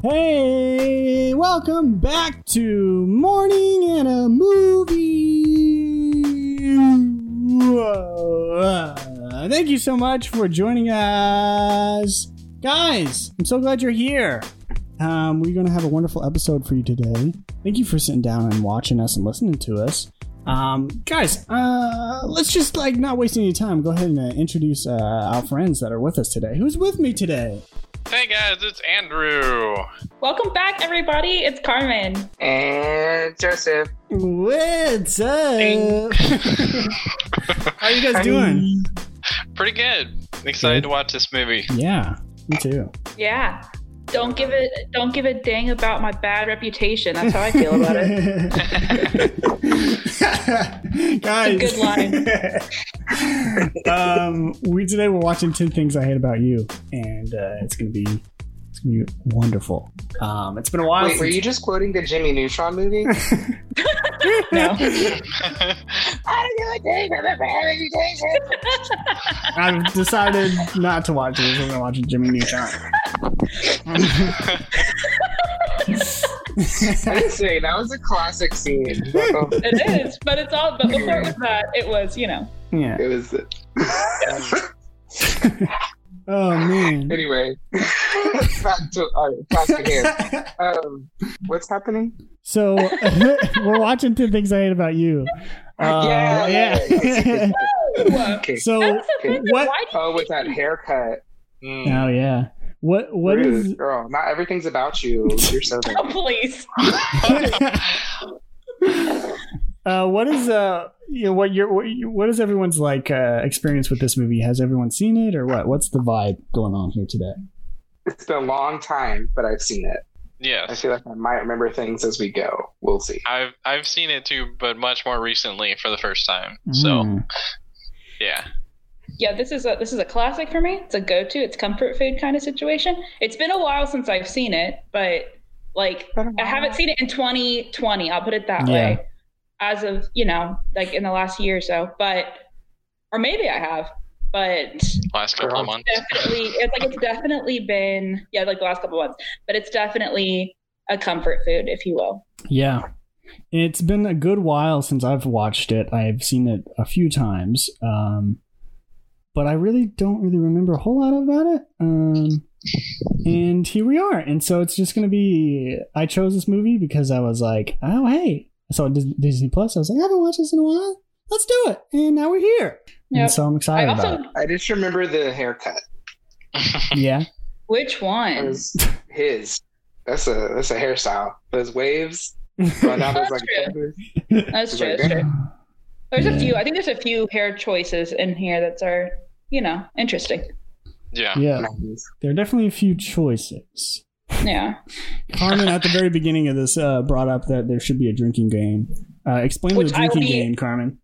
Hey, welcome back to Morning and a Movie. Thank you so much for joining us. Guys, I'm so glad you're here. Um, we're going to have a wonderful episode for you today. Thank you for sitting down and watching us and listening to us. Um, guys, uh, let's just like not waste any time. Go ahead and uh, introduce our friends that are with us today. Who's with me today? Hey guys, it's Andrew. Welcome back, everybody. It's Carmen. And Joseph. What's up? How are you guys doing? Pretty good. Excited to watch this movie. Yeah, me too. Yeah. Don't give it. Don't give a dang about my bad reputation. That's how I feel about it. Guys, good line. um, we today we're watching Ten Things I Hate About You, and uh, it's gonna be it's gonna be wonderful. Um, it's been a while. Wait, were you just quoting the Jimmy Neutron movie? no. I don't give a dang about my reputation. I've decided not to watch this. We're gonna watch Jimmy Neutron. I say that was a classic scene. It is, but it's all. But before it was that, it was you know. yeah. It was. Oh man. anyway, back to uh, back to here. Um, what's happening? So we're watching Ten Things I Hate About You. Uh, Yeah. yeah. Okay. so That's what? Oh, with that haircut. Mm. Oh yeah. What? What Rude, is? girl? Not everything's about you. You're so you? Oh, please. Uh, what is uh? You know what? Your what, what is everyone's like uh, experience with this movie? Has everyone seen it or what? What's the vibe going on here today? It's been a long time, but I've seen it. Yeah, I feel like I might remember things as we go. We'll see. I've I've seen it too, but much more recently for the first time. So Mm. yeah, Yeah, this is a this is a classic for me. It's a go to. It's comfort food kind of situation. It's been a while since I've seen it, but like I haven't seen it in 2020. I'll put it that Yeah. way. As of you know, like in the last year or so, but or maybe I have, but last couple of months. definitely it's like it's definitely been yeah like the last couple months, but it's definitely a comfort food, if you will. Yeah. It's been a good while since I've watched it. I've seen it a few times. Um, but I really don't really remember a whole lot about it. Um, and here we are. And so it's just going to be. I chose this movie because I was like, oh, hey. I saw Dis- Disney Plus. I was like, I haven't watched this in a while. Let's do it. And now we're here. And so I'm I excited also about it. I just remember the haircut. Yeah. which one? was his. That's a that's a hairstyle. Those waves going down those like That's shoulders. That's It's true. like, That's true. There's Yeah. a few. I think there's a few hair choices in here that are, you know, interesting. yeah, yeah. There are definitely a few choices. Yeah. Carmen, at the very beginning of this, uh, brought up that there should be a drinking game. Uh, explain Which the drinking be- game, Carmen.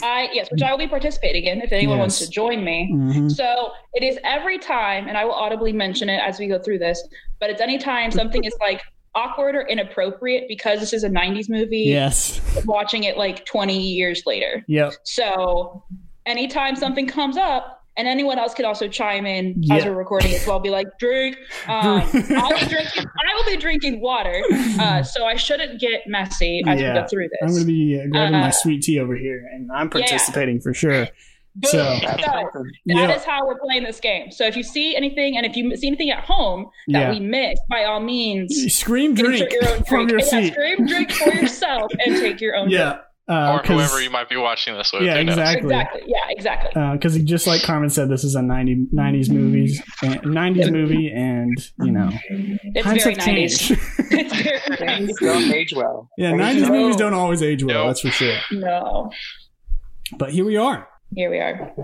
I yes, which I will be participating in if anyone wants to join me. hmm So it is every time, and I will audibly mention it as we go through this, but it's anytime something is like awkward or inappropriate because this is a 90s movie, Yes. watching it like 20 years later. Yep. So anytime something comes up, and anyone else could also chime in as we're recording as well. Be like, drink. Um, I'll be drinking. I will be drinking water, uh, so I shouldn't get messy as Yeah. we go through this. I'm going to be uh, grabbing my Uh, sweet tea over here, and I'm yeah. participating for sure. Boom. So, That's So. That yeah. is how we're playing this game. So if you see anything, and if you see anything at home that Yeah. we missed, by all means, Scream drink insert your own from your yeah, seat. scream drink for yourself and take your own. Yeah. Uh, or 'cause- whoever you might be watching this with. Yeah, who knows? exactly. Exactly. Yeah. Exactly. Because just like Carmen said, this is a 90, 90s movies, 90s movie, and you know, it's times very have nineties. changed. it's very 90s. don't age well. yeah, Things 90s don't- movies don't always age well. Nope. That's for sure. No. But here we are. Here we are.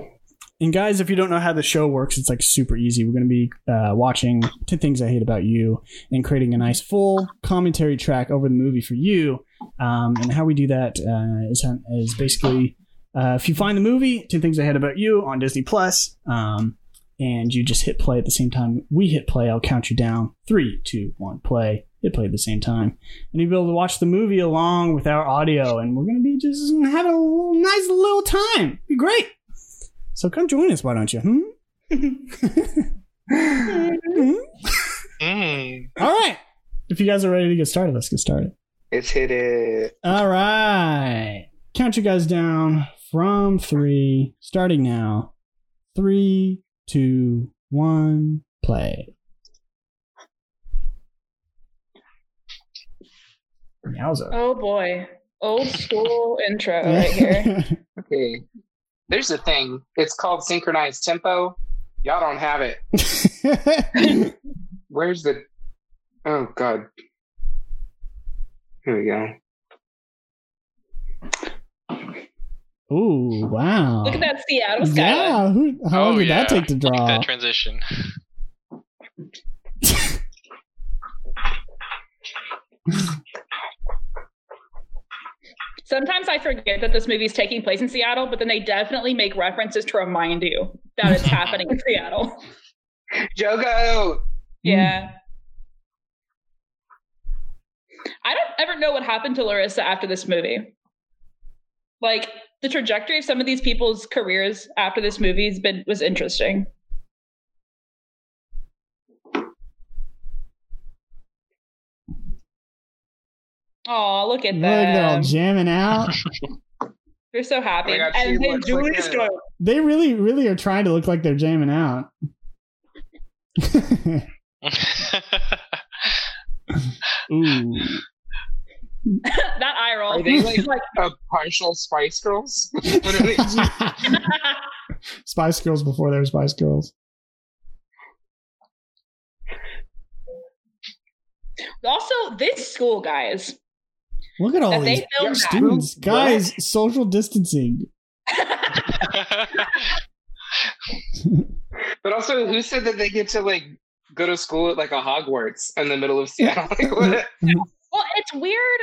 And guys, if you don't know how the show works, it's like super easy. We're going to be uh, watching 10 Things I Hate About You and creating a nice full commentary track over the movie for you. Um, and how we do that uh, is, is basically uh, if you find the movie 10 Things I Hate About You on Disney Plus, um, and you just hit play at the same time we hit play, I'll count you down. Three, two, one, play. Hit play at the same time. And you'll be able to watch the movie along with our audio, and we're going to be just having a nice little time. Be great. So come join us, why don't you? Hmm? Mm. All right. If you guys are ready to get started, let's get started. It's hit it. All right. Count you guys down from three, starting now. Three, two, one, play. Yowza. Oh boy. Old school intro right here. Okay. There's a thing. It's called synchronized tempo. Y'all don't have it. Where's the? Oh God. Here we go. Ooh, wow. Look at that Seattle skyline. Yeah, who, how long Oh, did yeah. that take to Look at draw? that transition. Sometimes I forget that this movie is taking place in Seattle, but then they definitely make references to remind you that it's happening in Seattle. Jogo. Yeah. I don't ever know what happened to Larisa after this movie. Like the trajectory of some of these people's careers after this movie has been was interesting. Oh, look at Look, they're all jamming out. They're so happy. Oh my God, she and then looks like Julie a- Stone. They really, really are trying to look like they're jamming out. Ooh. that eye roll. Are they like like a partial Spice Girls? What are they- Spice Girls before they were Spice Girls. also this school, guys. Look at all That they these filmed that. students. Guys, social distancing. but also, who said that they get to like go to school at like a Hogwarts in the middle of Seattle? Like, what? Well, it's weird.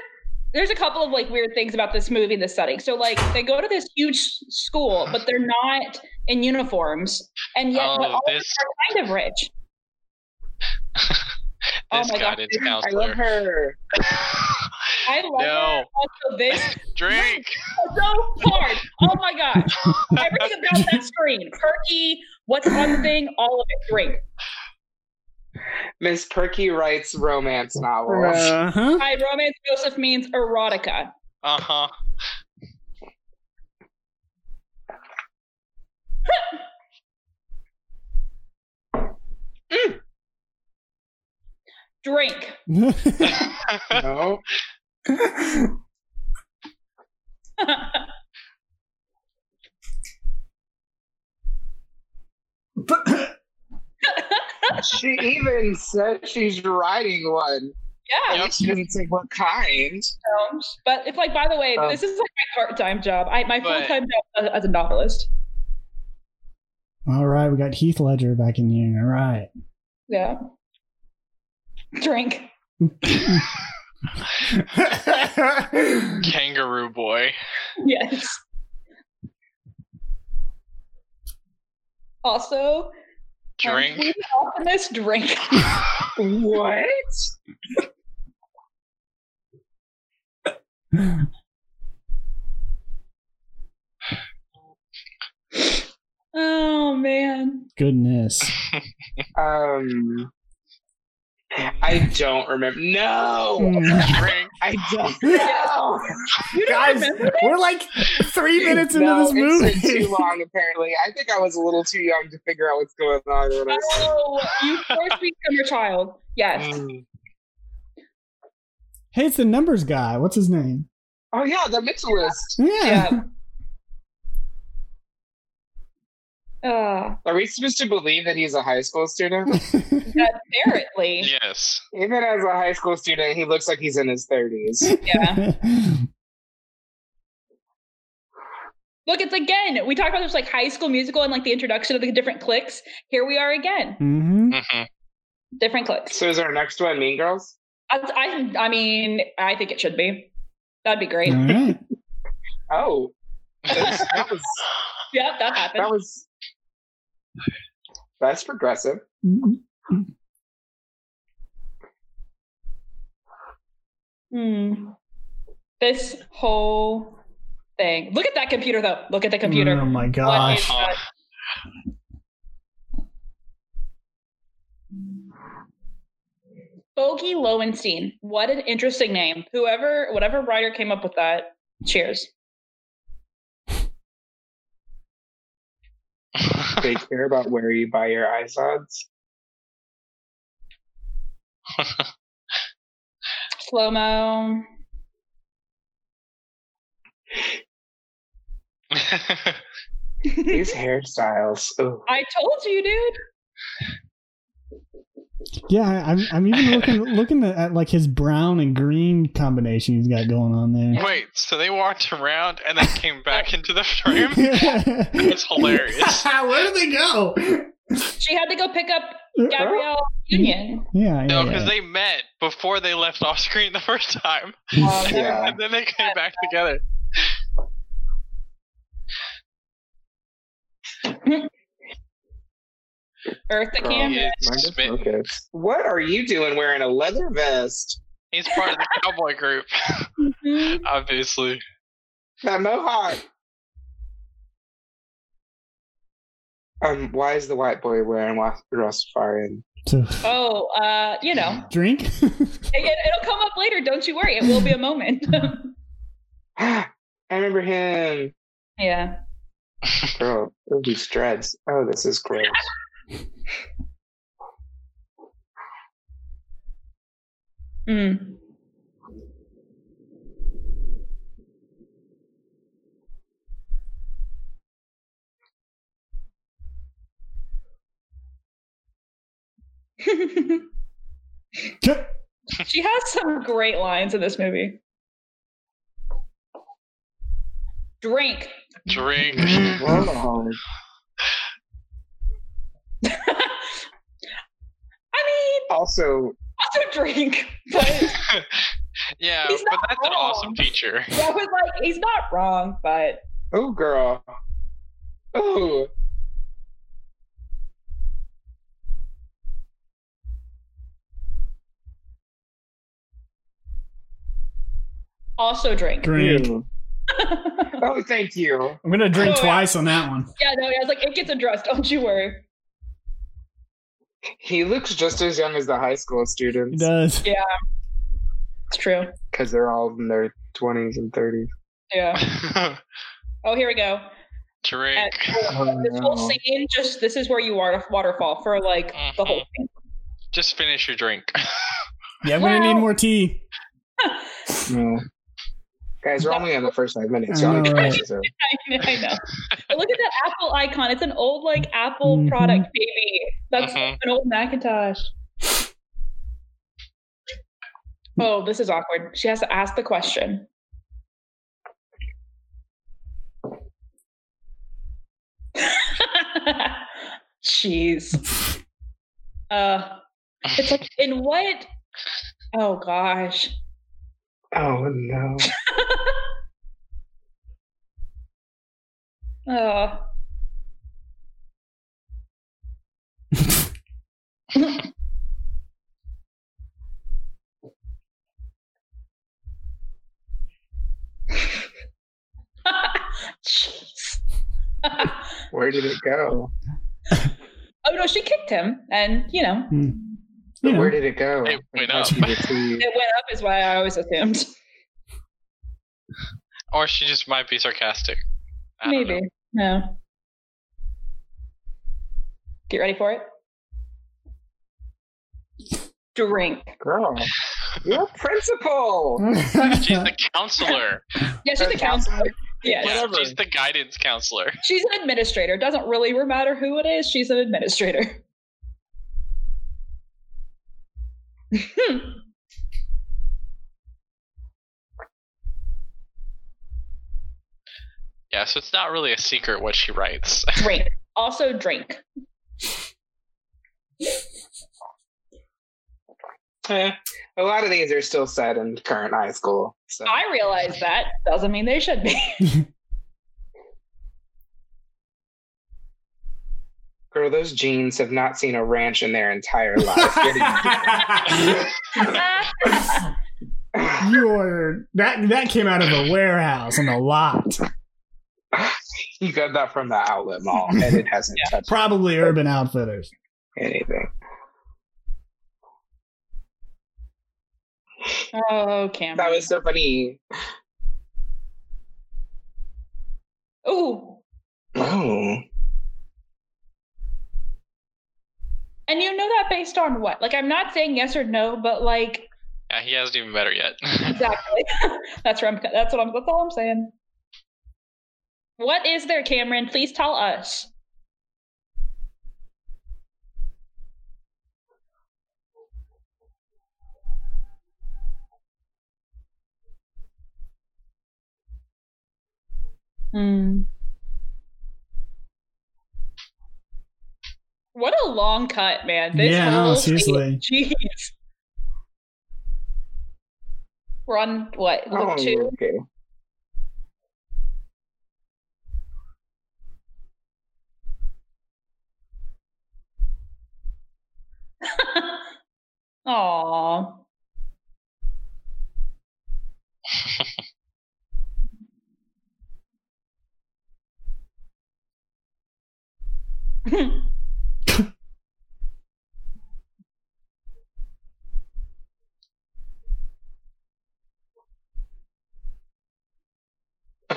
There's a couple of like weird things about this movie, this setting. So like they go to this huge school, but they're not in uniforms, and yet but oh, all of this them are kind of rich. Oh this my gosh, guidance I I love her. I love No. her. Also, this Drink. so hard. Oh my gosh, everything about that screen, Perky, what's on the thing, all of it. Drink. Miss Perky writes romance novels. Uh-huh. By romance, Joseph means erotica. Uh huh. Drink. No. She even said she's writing one. yeah. At She doesn't say what kind. films. But it's like, by the way, Oh. this is like my part-time job. I my But- full-time job as- as a novelist. all right, we got Heath Ledger back in here. All right. Yeah. Drink. Kangaroo boy. Yes. Also, Drink. I'm optimist. Drink. What? Oh man. Goodness. Um, I don't remember. No, I don't know. You don't Guys, remember? we're like three minutes into no, this movie. It's been too long. Apparently, I think I was a little too young to figure out what's going on. When I Oh, you forced me to become your child. Yes. Mm. Hey, it's the numbers guy. What's his name? oh yeah, the Mitchellist. Yeah. Yeah. Uh, Are we supposed to believe that he's a high school student? apparently. Yes. Even as a high school student, he looks like he's in his thirties. Yeah. Look, it's again. We talked about this like high school musical and like the introduction of the different cliques. Here we are again. hmm hmm Different cliques. so is our next one Mean Girls? I, I, I mean, I think it should be. That'd be great. All right. Oh, that's- that was Yep, that happened. that was that's progressive. Hmm. This whole thing. Look at that computer, though. Look at the computer. Oh my gosh. is? Bogey Lowenstein. What an interesting name. Whoever, whatever writer came up with that. Cheers. They care about where you buy your iZods. Slow mo. These hairstyles. Oh, I told you, dude. Yeah, I- I'm, I'm even looking looking at, at like his brown and green combination he's got going on there. Wait, so they walked around and then came back into the frame? That's hilarious. Where did they go? She had to go pick up Gabrielle Union. Yeah, yeah. No, yeah. because they met before they left off screen the first time. Um, Yeah. and then they came back together. Eartha Girl, Campbell. Yeah. mind the Smitten. What are you doing wearing a leather vest? He's part of the cowboy group, Mhm. obviously. That mohawk. Um, why is the white boy wearing Wa- Rastafarian? So, Oh, uh, you know, drink. it, it'll come up later. Don't you worry. It will be a moment. I remember him. yeah. Girl, those these dreads. Oh, this is gross. Mm. she has some great lines in this movie. Drink. Drink. Whoa. I mean, Also, also drink, but yeah, He's but not that's an awesome wrong. feature. I was like, he's not wrong, but oh, girl. Oh, also drink. Drink. ew. Mm. Oh, thank you. I'm gonna drink Oh, yeah. twice on that one. yeah, no, I was like, it gets addressed. Don't you worry. He looks just as young as the high school He students does. Yeah. It's true. because they're all in their 20s and 30s. Yeah. Oh, here we go. Drink. Oh, This whole no. scene, just this is where you water waterfall for like the whole thing. Just finish your drink. Yeah, we're gonna need more tea. No. Guys, we're only on the first five minutes. I know, right? catch this up. I know. I know. Look at that Apple icon. It's an old like Apple Mhm. product, baby. That's Mhm. an old Macintosh. Oh, this is awkward. She has to ask the question. Jeez. Uh, it's like in what? Oh gosh. Oh, no. Uh. Jeez. Where did it go? oh no, she kicked him, and you know You know, Where did it go? It went up. it went up. Is why I always assumed. Or she just might be sarcastic. I. Maybe. No. Get ready for it. Drink. Girl, you're a principal. She's the counselor. Yeah, she's Her a counselor. Yeah, Yes. Whatever. she's the guidance counselor. She's an administrator. Doesn't really matter who it is. She's an administrator. Yeah, so it's not really a secret what she writes. drink. Also drink. Eh, a lot of these are still set in current high school. So I realize that. Doesn't mean they should be. girl, those jeans have not seen a ranch in their entire life. you ordered that. That came out of a warehouse and a lot. you got that from the outlet mall, and it hasn't touched Probably Urban Outfitters. anything. Oh, Cameron. That was so funny. Ooh. Oh. And you know that based on what? Like, I'm not saying yes or no, but like, Yeah, he hasn't even met her yet. exactly. that's where I'm. That's what I'm. That's all I'm saying. What is there, Cameron? Please tell us. Hmm. What a long cut, man. This Yeah, no, seriously. scene- Jeez. We're on what? Luke Oh, two? okay. Aww.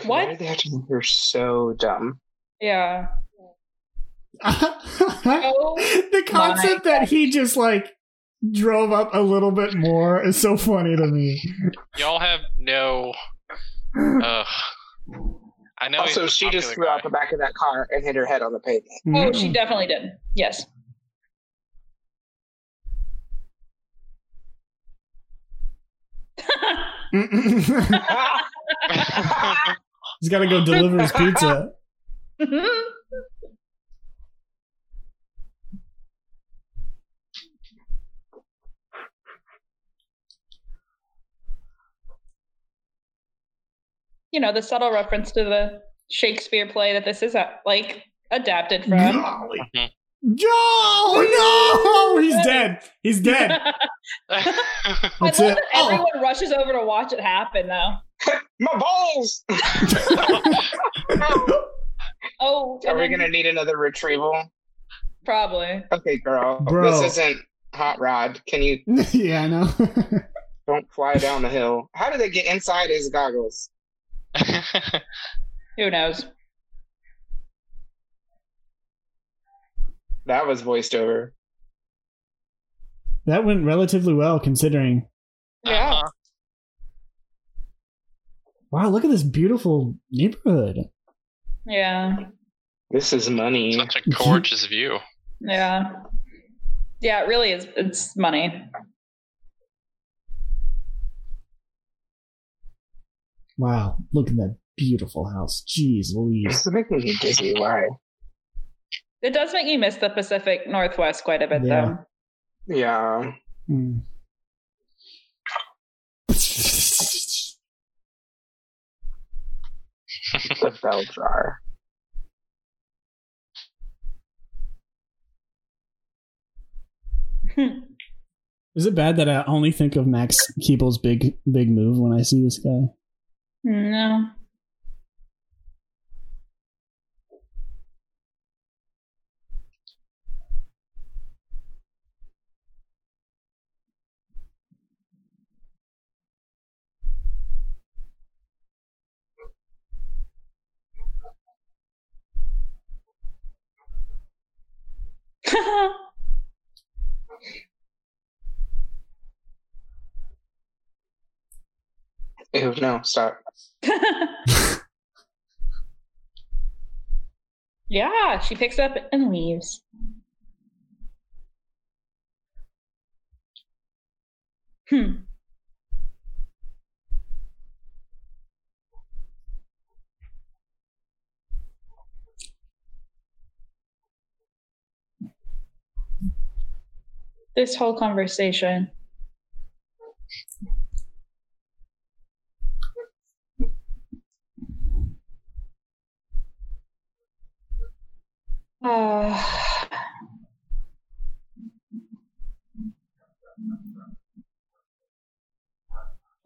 Okay, What? Why did they have to make her so dumb? yeah. Oh, the concept that he just like drove up a little bit more is so funny to me. Y'all have no. Ugh. I know. he's also, she just threw guy. out the back of that car and hit her head on the pavement. Mm. Oh, she definitely did. Yes. He's got to go deliver his pizza. you know, the subtle reference to the Shakespeare play that this is uh, like adapted from. Golly. No, no, he's dead. He's dead. I love it. that Oh. everyone rushes over to watch it happen, though. My balls! Oh, Are we gonna need another retrieval? probably. Okay, girl. Bro. This isn't hot rod. Can you yeah, I know. don't fly down the hill? How did they get inside his goggles? Who knows? That was voiced over. that went relatively well considering. Yeah. Uh-huh. Wow, look at this beautiful neighborhood. Yeah. This is money. Such a gorgeous view. Yeah. Yeah, it really is. It's money. Wow, look at that beautiful house. Jeez This Louise. is making me dizzy. Why? It does make you miss the Pacific Northwest quite a bit, Yeah. though. Yeah. Hmm. The bell jar. Is it bad that I only think of Max Keeble's big big move when I see this guy? no. Ew, no, stop. yeah, she picks up and leaves. Hmm. This whole conversation. Uh,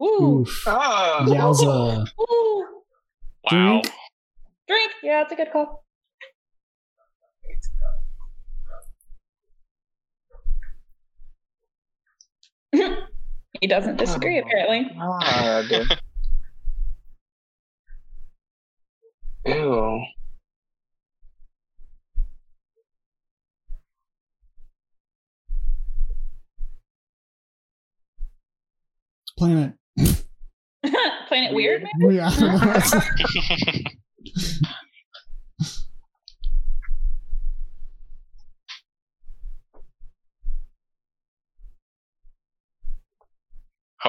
ooh, Oof. Oh, Yowza. ooh, Wow. Drink. drink. Yeah, it's a good call. He doesn't oh, disagree, Oh. apparently. God. Ew. Planet. Planet Weird. Weird. Yeah, I don't know.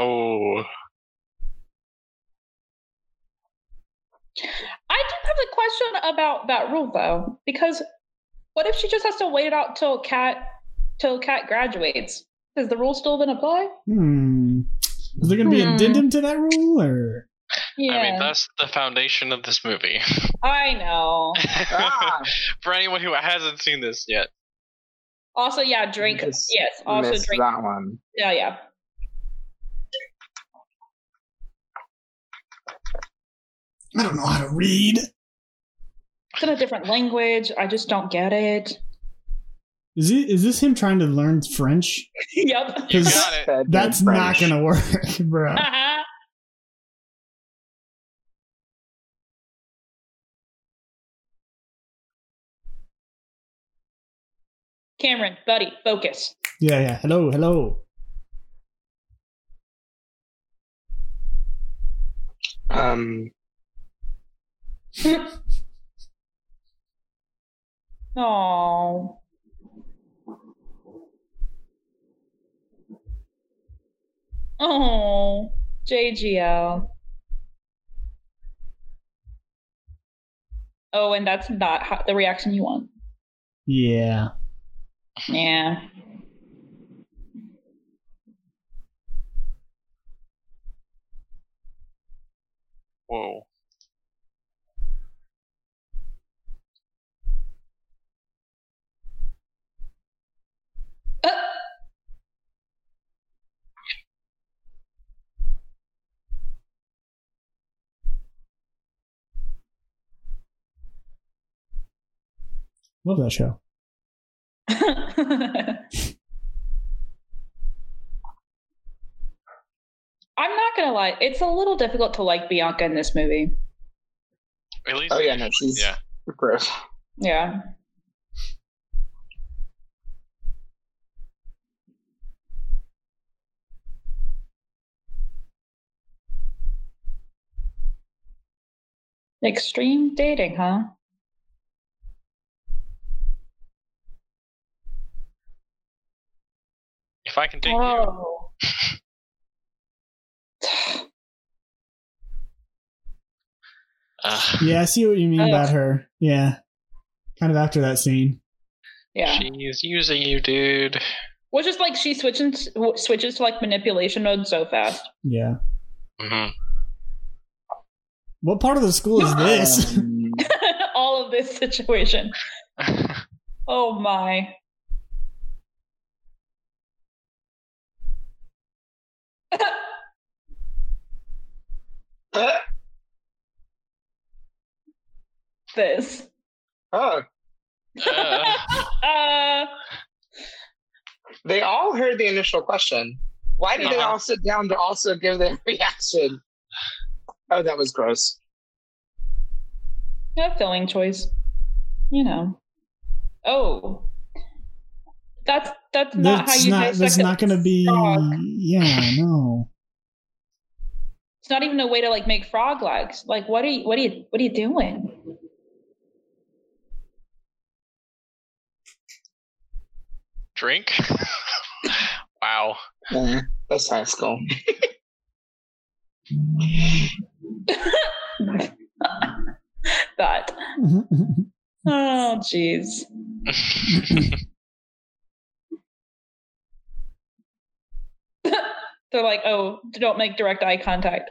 Oh, I do have a question about that rule though, because what if she just has to wait it out till Kat till Kat graduates? Does the rule still then apply? hmm. Is there going to be Hmm. addendum to that rule, or Yeah, I mean that's the foundation of this movie. I know. Ah, For anyone who hasn't seen this yet, Also, yeah, drink. Just Yes, also missed drink. that one. Yeah, yeah. I don't know how to read? It's in a different language. I just don't get it. Is it? Is this him trying to learn French? yep. Because got it. That's in not going to work, bro. Uh-huh. Cameron, buddy, focus. Yeah, yeah. Hello, hello. Um, Oh. Oh, JGL. Oh, and that's not how, the reaction you want. Yeah. Yeah. Whoa. Uh, Love that show. I'm not gonna lie, it's a little difficult to like Bianca in this movie. At least oh yeah, no, she's yeah. gross. Yeah. Extreme dating, huh? If I can take you, Oh. uh, Yeah, I see what you mean Ugh. about her. Yeah. Kind of after that scene. yeah. she's using you, dude. Well, just like she switches switches to like manipulation mode so fast. Yeah. hmm What part of the school is this? All of this situation. Oh my. this. oh, Uh, Uh, they all heard the initial question. Why did they Uh-huh. all sit down to also give their reaction? Oh, that was gross. a filling choice. You know. Oh. That's that's not that's how you not dissect that's not gonna be yeah, no. It's not even a way to like make frog legs. Like what are you what are you what are you doing? drink. wow. Eh, that's high school. that. Oh jeez. They're like, oh, don't make direct eye contact.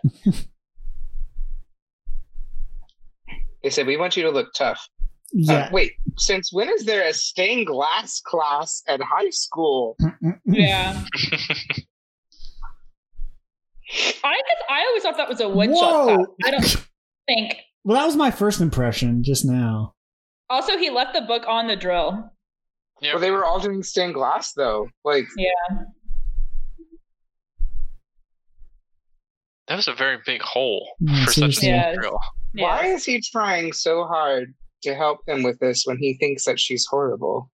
They said we want you to look tough. Uh, yeah. wait, since when is there a stained glass class at high school? Yeah. I guess I always thought that was a wood shop. Whoa. class. I don't think. Well, that was my first impression just now. Also, he left the book on the drill. Yep. Well, they were all doing stained glass though. Like, Yeah. That was a very big hole Yeah, for such a Yeah. small girl. Yeah. Why is he trying so hard to help him with this when he thinks that she's horrible?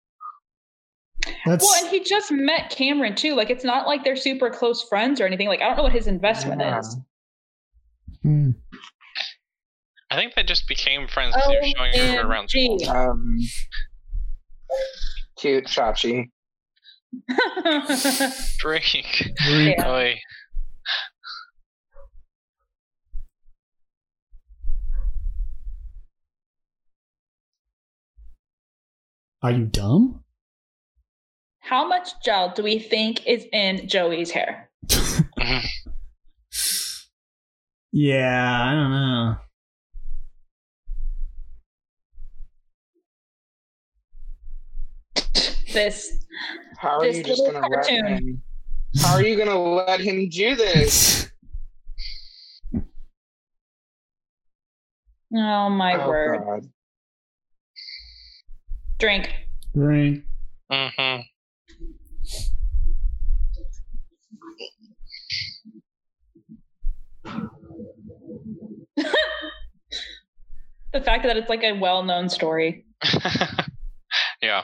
That's Well, and he just met Cameron too. Like, it's not like they're super close friends or anything. Like, I don't know what his investment Yeah. is. Hmm. I think they just became friends because he was showing her around school. Um, cute Chachi. Drink. Yeah. Oy. Are you dumb? How much gel do we think is in Joey's hair? Yeah, I don't know. This. How are This you just gonna let him? How are you gonna let him do this? Oh my oh, word. God. Drink. Right. Mhm. The fact that it's like a well known story. yeah.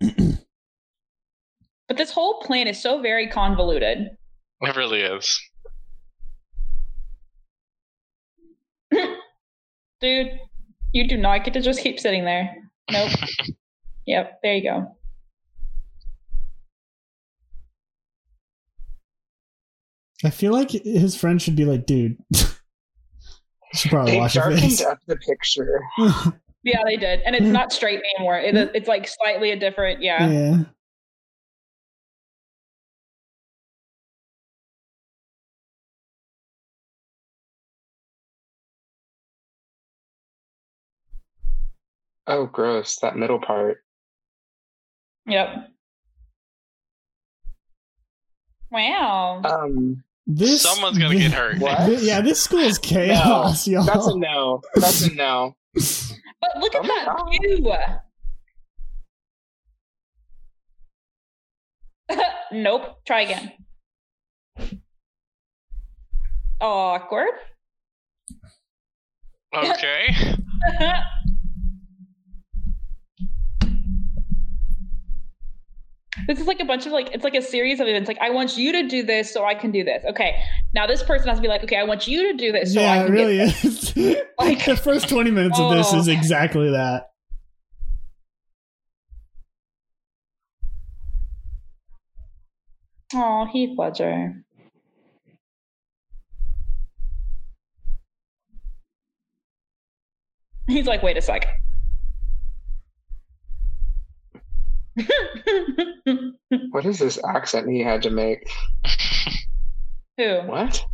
But this whole plan is so very convoluted. It really is. Dude, you do not get to just keep sitting there. Nope. yep, there you go. I feel like his friend should be like, dude. you should probably They wash your darkened face. up the picture. Yeah, they did. And it's not straight anymore. It, it's like slightly a different, yeah. yeah. Oh, gross! That middle part. Yep. Wow. Um, This Someone's gonna get hurt. What? Thi- yeah, this school is chaos, y'all. that's a no. That's a no. but look at oh that God. view. nope. Try again. Awkward. Okay. this is like a bunch of like it's like a series of events. Like I want you to do this so I can do this. Okay. Now this person has to be like, okay, I want you to do this so I yeah, it really get is. Like- the first 20 minutes of this Oh. is exactly that. Oh, Heath Ledger. He's like, wait a sec. What is this accent he had to make? Who? What?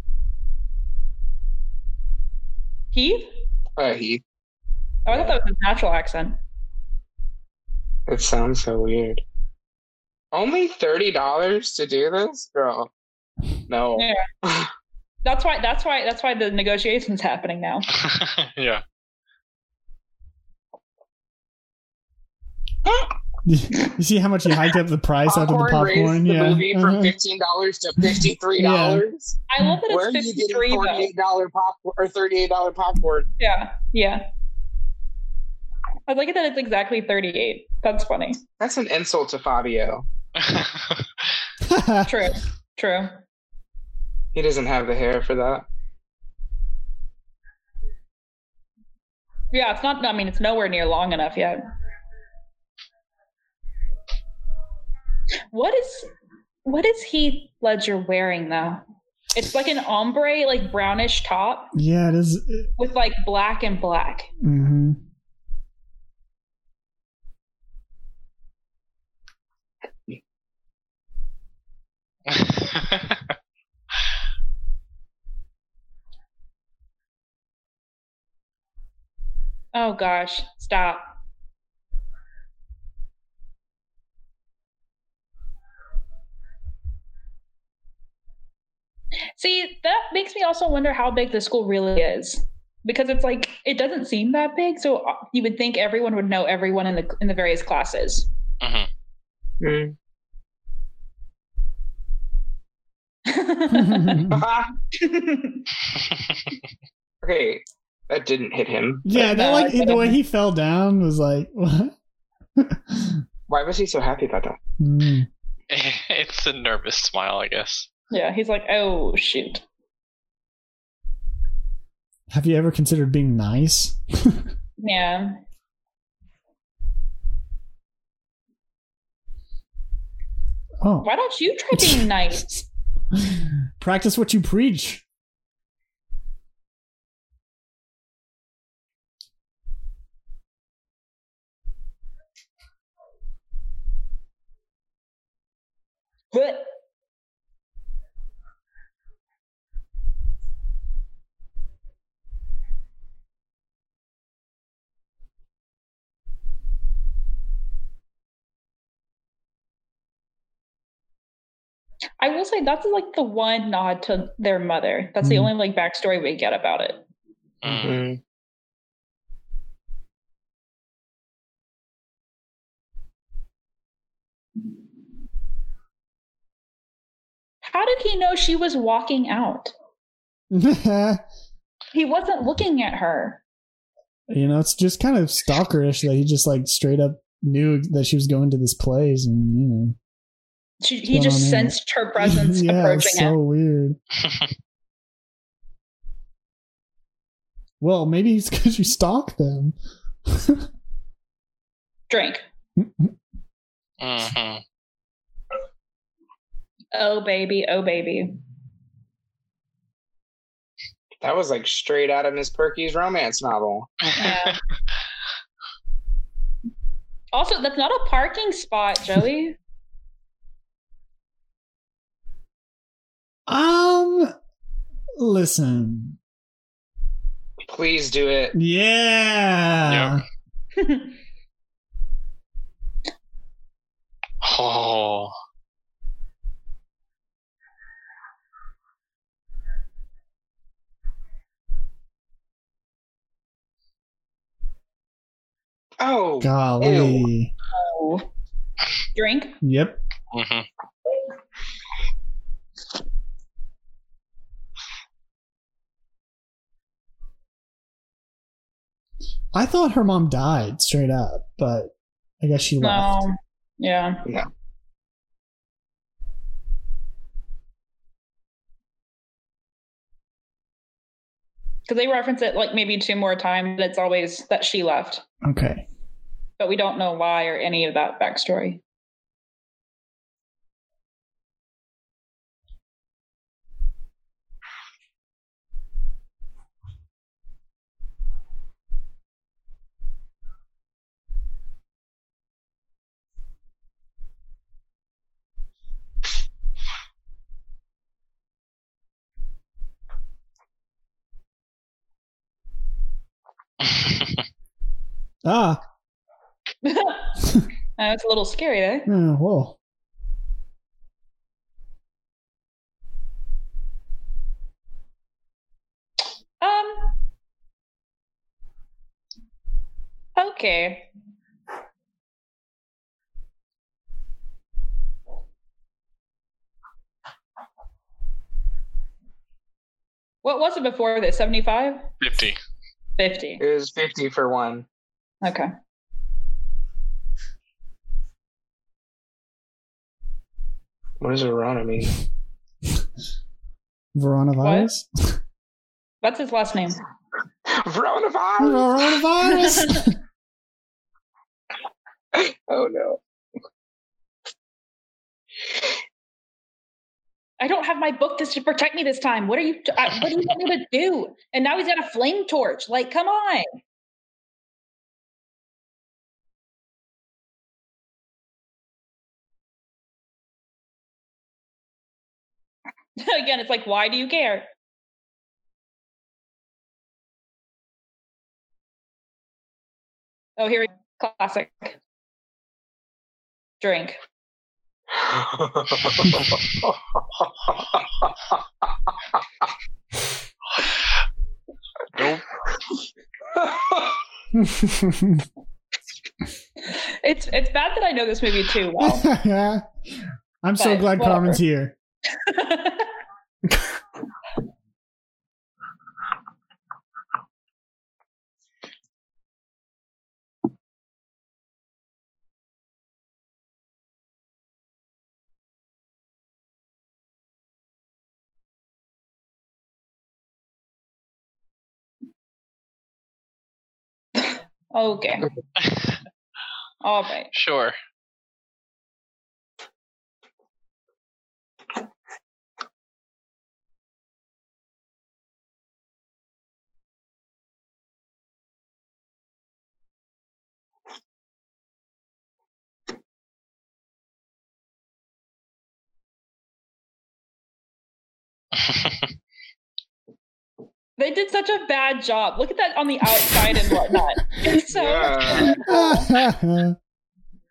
Heath? Uh, he. Oh, I thought that was his natural accent. It sounds so weird. Only thirty dollars to do this, girl. No. Yeah. That's why. That's why. That's why the negotiation's happening now. yeah. You see how much he hiked up the price after the Popcorn raised popcorn? the yeah. movie from Uh-huh. fifteen dollars to fifty-three dollars. I love that Where are it's you fifty getting three though. forty-eight dollar popcorn or thirty-eight dollar popcorn? Yeah. Yeah. I like it that it's exactly thirty eight. That's funny. That's an insult to Fabio. True. True. He doesn't have the hair for that. Yeah, it's not. I mean, it's nowhere near long enough yet. What is what is Heath Ledger wearing though? It's like an ombre, like brownish top yeah, it is. with like black and black. hmm Oh gosh, stop. See, that makes me also wonder how big the school really is. Because it's like it doesn't seem that big, so uh, you would think everyone would know everyone in the in the various classes. Mhm. Hmm. okay, that didn't hit him. yeah, that like the way he fell down was like what? Why was he so happy about that? Hmm. it's a nervous smile, I guess. Yeah, he's like, oh shoot. Have you ever considered being nice? Yeah. Oh, Why don't you try being nice? practice what you preach. But I will say that's like the one nod to their mother. That's the Mhm. only like backstory we get about it. Mm. Mhm. How did he know she was walking out? He wasn't looking at her. You know, it's just kind of stalkerish that he just like straight up knew that she was going to this place, and you know, She, he going just on there? sensed her presence yeah, approaching it's so him. weird. Well, maybe it's because you stalk them. Drink. hmm Oh baby, oh baby. That was like straight out of Miss Perky's romance novel. Yeah. Also, that's not a parking spot, Joey. Um, listen, Please do it. yeah, oh. Oh, golly, Oh. Drink. yep. hmm I thought her mom died straight up, but I guess she left. No. Yeah. Yeah. Because they reference it like maybe two more times, but it's always that she left. Okay. But we don't know why or any of that backstory. Ah, Uh, it's a little scary, eh? oh, whoa. Um. Okay. What was it before this? 75? 50. 50. it was 50 for one. Okay. What does Verona mean? Verona Coronavirus? That's his last name. Coronavirus! Coronavirus? Oh no. I don't have my book to protect me this time. What are you? I, what do you want me to do? And now he's got a flame torch. Like, come on. Again, it's like, why do you care? Oh, here we classic drink. Nope. It's it's bad that I know this movie too well. I'm so glad whatever. Carmen's here. Okay. All right. sure. They did such a bad job. Look at that on the outside and whatnot. It's so Yeah. Why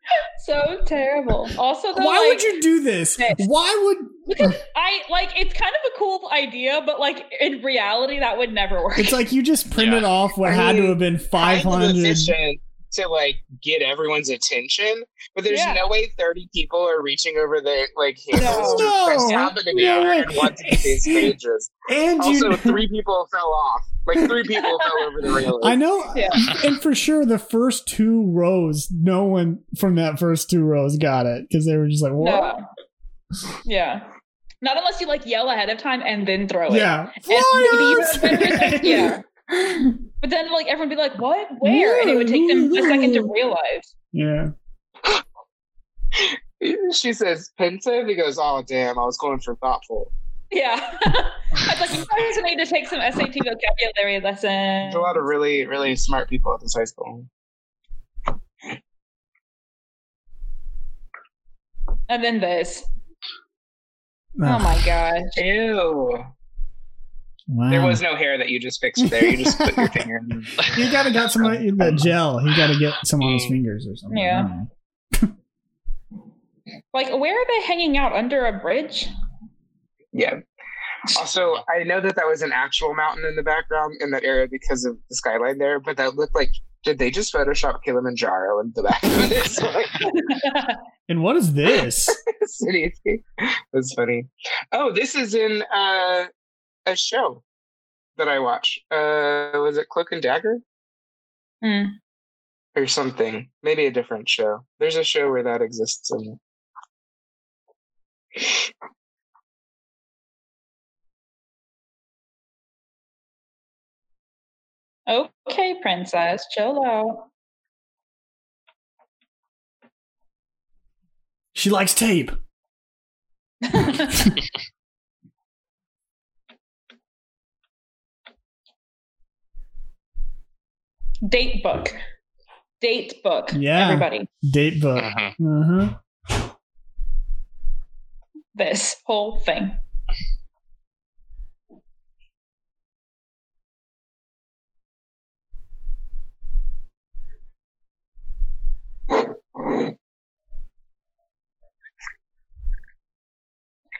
so terrible. Also, though, would like, you do this? Yes. Why would Because I like it's kind of a cool idea, but like in reality, that would never work. it's like you just printed Yeah. off what I had to have been five Kind of hundred? Efficient to like get everyone's attention, but there's Yeah. no way 30 people are reaching over their like hands No. to press No. tab and No way. and want to get these pages. And Also, you three people fell off. Like three people fell over the railing. I know, Yeah. and for sure, the first two rows, no one from that first two rows got it because they were just like, "What?" no. Yeah. Not unless you like yell ahead of time and then throw it. Yeah, And maybe Flyers! yeah. But then like everyone would be like, "What? Where?" And it would take them a second to realize. yeah. She says pensive. He goes, "Oh damn, I was going for thoughtful." Yeah. I was like, "You guys need to take some SAT vocabulary lessons." There's a lot of really, really smart people at this high school. And then this. Ugh, Oh my gosh. Ew. Wow. There was no hair that you just fixed there. You just put your finger in. You gotta got some of the gel. You got to get some on his Mm. fingers or something. Yeah. I don't know. Like, where are they hanging out under a bridge? Yeah. Also, I know that that was an actual mountain in the background in that area because of the skyline there, but that looked like did they just Photoshop Kilimanjaro in the back of this And what is this? cityscape? That's funny. Oh, this is in uh, a show that I watch. Uh, was it Cloak and Dagger Hmm. or something? Maybe a different show. There's a show where that exists in it. Okay, princess, chill out. She likes tape. Date book. Date book. Yeah. Everybody. Date book. Mhm. Uh huh. This whole thing.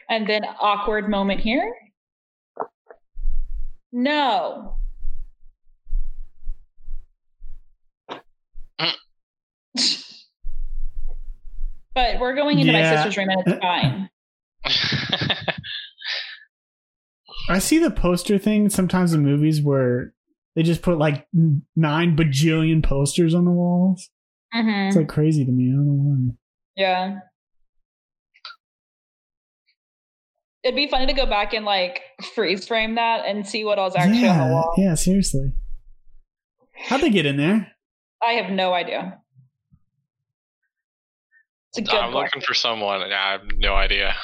And then awkward moment here. No. but we're going into my sister's room and it's fine. I see the poster thing sometimes in movies where they just put like nine bajillion posters on the walls. Mhm. It's like crazy to me. I don't know why. Yeah. It'd be funny to go back and like freeze frame that and see what else actually on the yeah, wall. yeah, seriously. How'd they get in there? I have no idea. It's a good I'm book. looking for someone. and I have no idea.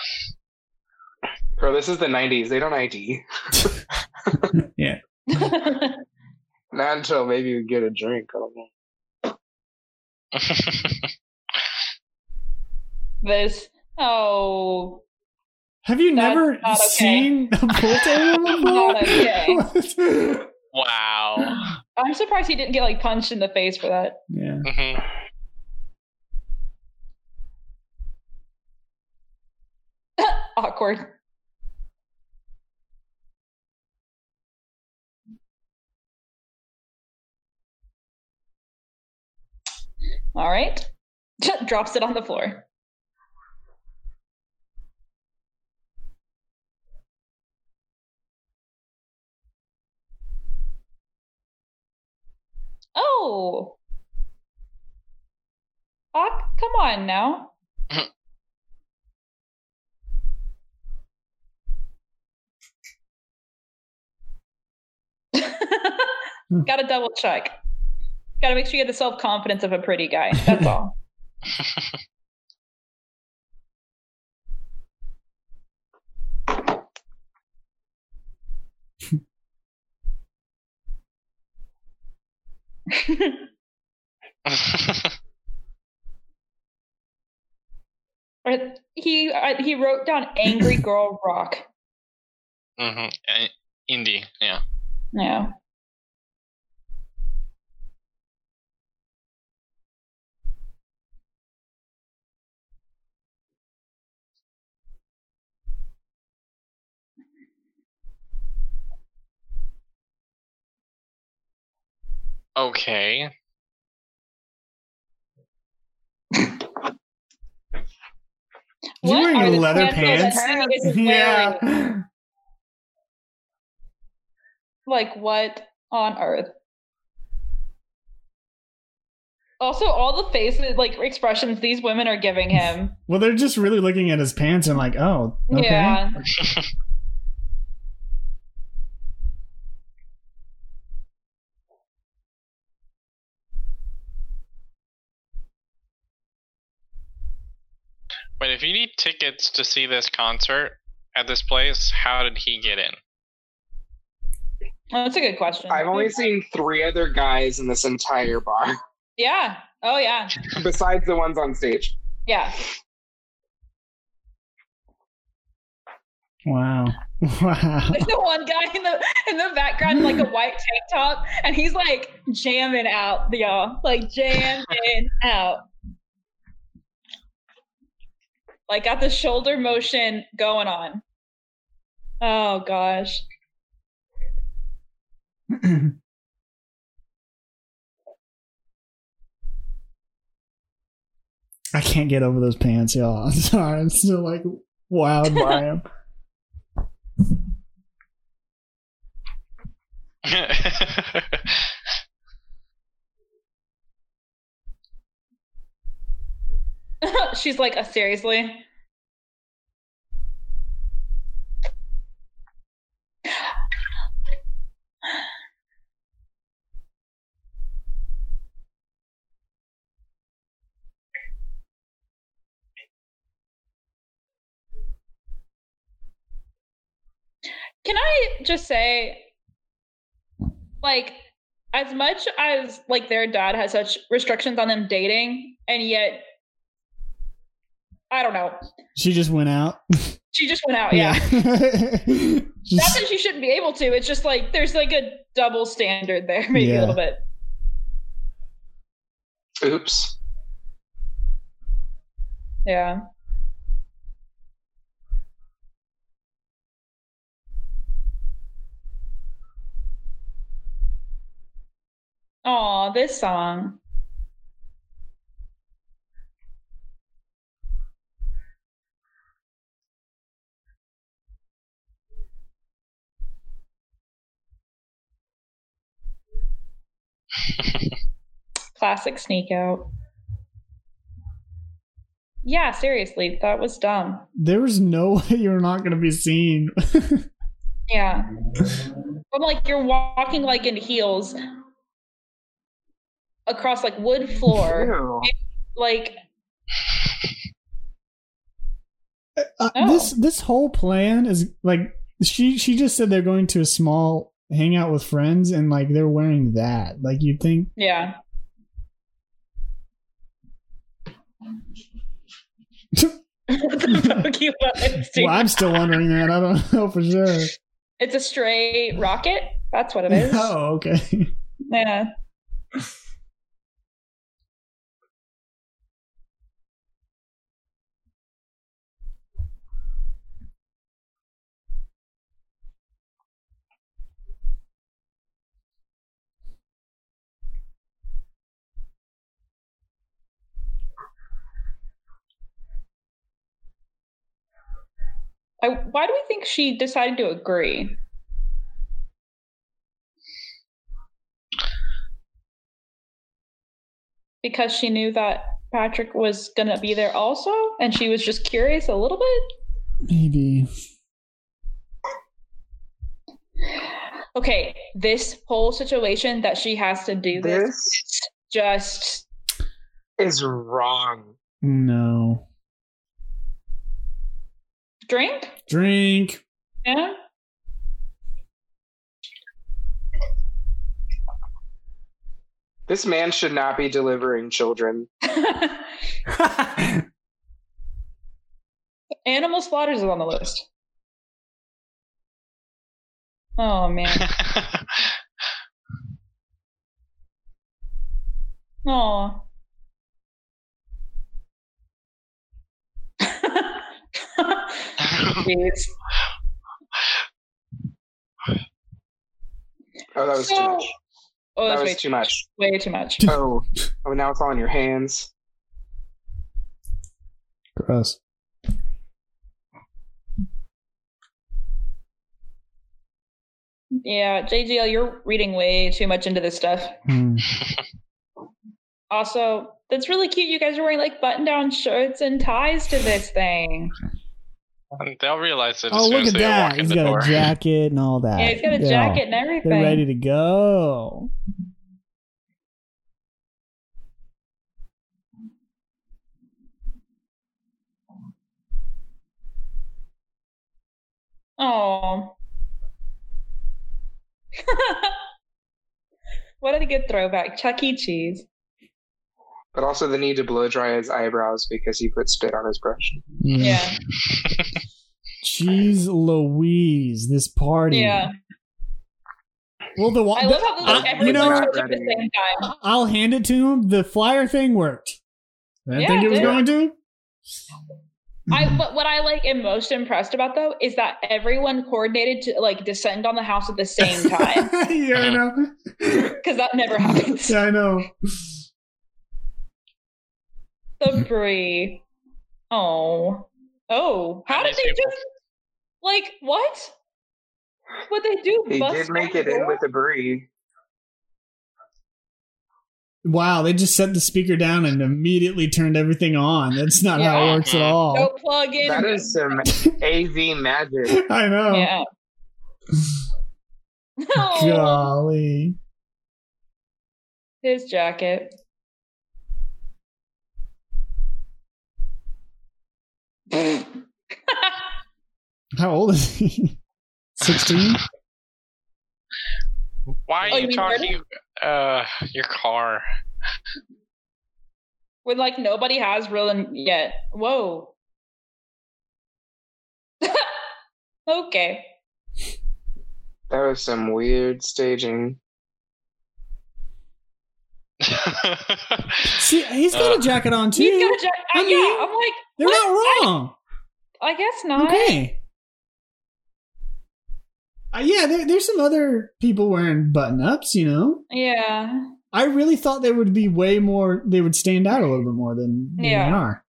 Bro, this is the 90s. They don't ID. Yeah. Not until maybe we get a drink. I don't know. this oh Have you That's never not okay. seen a pool table before? Not okay. What? wow. I'm surprised he didn't get like punched in the face for that. yeah. Mhm. Awkward. All right. Drops it on the floor. Oh. Ah, come on now. Gotta double check. Gotta make sure you have the self confidence of a pretty guy. That's all. he uh, he wrote down angry girl rock. Mm-hmm. Indie, yeah. Yeah. Okay. Is he What wearing are leather pants pants? Timmy is wearing? yeah. Like what on earth? Also, all the faces, like expressions these women are giving him. Well, they're just really looking at his pants and like, oh, okay. Yeah. but if you need tickets to see this concert at this place, how did he get in? Oh, that's a good question. I've only seen three other guys in this entire bar, Yeah. Oh, yeah. besides the ones on stage. Yeah. Wow. Wow. There's the one guy in the in the background in like a white tank top, and he's like jamming out, y'all. Like jamming out. Like got the shoulder motion going on. Oh gosh. I can't get over those pants, y'all. I'm sorry. I'm still like wowed by them. She's like, uh, seriously? Can I just say, like, as much as like their dad has such restrictions on them dating, and yet I don't know. She just went out. She just went out. Yeah. Just- Not that she shouldn't be able to. It's just like there's like a double standard there, maybe Yeah. a little bit. Oops. Yeah. Oh, this song. Classic sneak out. Yeah, seriously, that was dumb. there was no way you're not going to be seen. Yeah. But like you're walking like in heels across like wood floor. Ew. like Uh, Oh. This this whole plan is like she she just said they're going to a small hangout with friends and like they're wearing that. Like you'd think yeah. What the fuck you want, dude? well, I'm still wondering that. I don't know for sure. It's a stray rocket. That's what it is. Oh, okay. Yeah. I, why do we think she decided to agree? Because she knew that Patrick was going to be there also, and she was just curious a little bit. Maybe. Okay, this whole situation that she has to do this, This just Is wrong. No. Drink. Drink. Yeah. This man should not be delivering children. Animal slaughters is on the list. Oh man. Oh. Jeez. Oh, that was too much. Oh, That that's way was too much. Way too much. Oh, oh, now it's all in your hands. Gross. Yeah, JGL, you're reading way too much into this stuff. Hmm. Also, that's really cute. You guys are wearing like button-down shirts and ties to this thing. They'll realize it Oh, soon look as at they that. He's got door. a jacket and all that. Yeah, he's got a Yeah. jacket and everything. They're ready to go. Oh. what a good throwback. Chuck E. Cheese. But also the need to blow dry his eyebrows because he put spit on his brush. Mm. Yeah. Jeez Louise, this party. Yeah. Well, the, wa- I love how this I- like, everyone you know, shows what? up at the same time. I'll hand it to him. The flyer thing worked. I didn't Yeah, think it was dude. going to. I but what I like am most impressed about though is that everyone coordinated to like descend on the house at the same time. yeah, I know. Because that never happens. Yeah, I know. The brie. Oh. Oh. How did they people- just like what? What they do? He bust did make it the in with a brie. Wow, they just set the speaker down and immediately turned everything on. That's not how it works at all. No plug in. That is some AV magic. I know. Yeah. Oh, Golly. his jacket. How old is he? 16? Why Oh, are you you talking? Uh, your car. when like nobody has real yet. Whoa. okay. That was some weird staging. See, he's got Uh, a jacket on too. He's got a jacket. I yeah, I'm like, They're what? not wrong. I guess not. Okay. Uh, yeah, there, there's some other people wearing button ups, you know? Yeah. I really thought they would be way more, they would stand out a little bit more than, than Yeah. they are.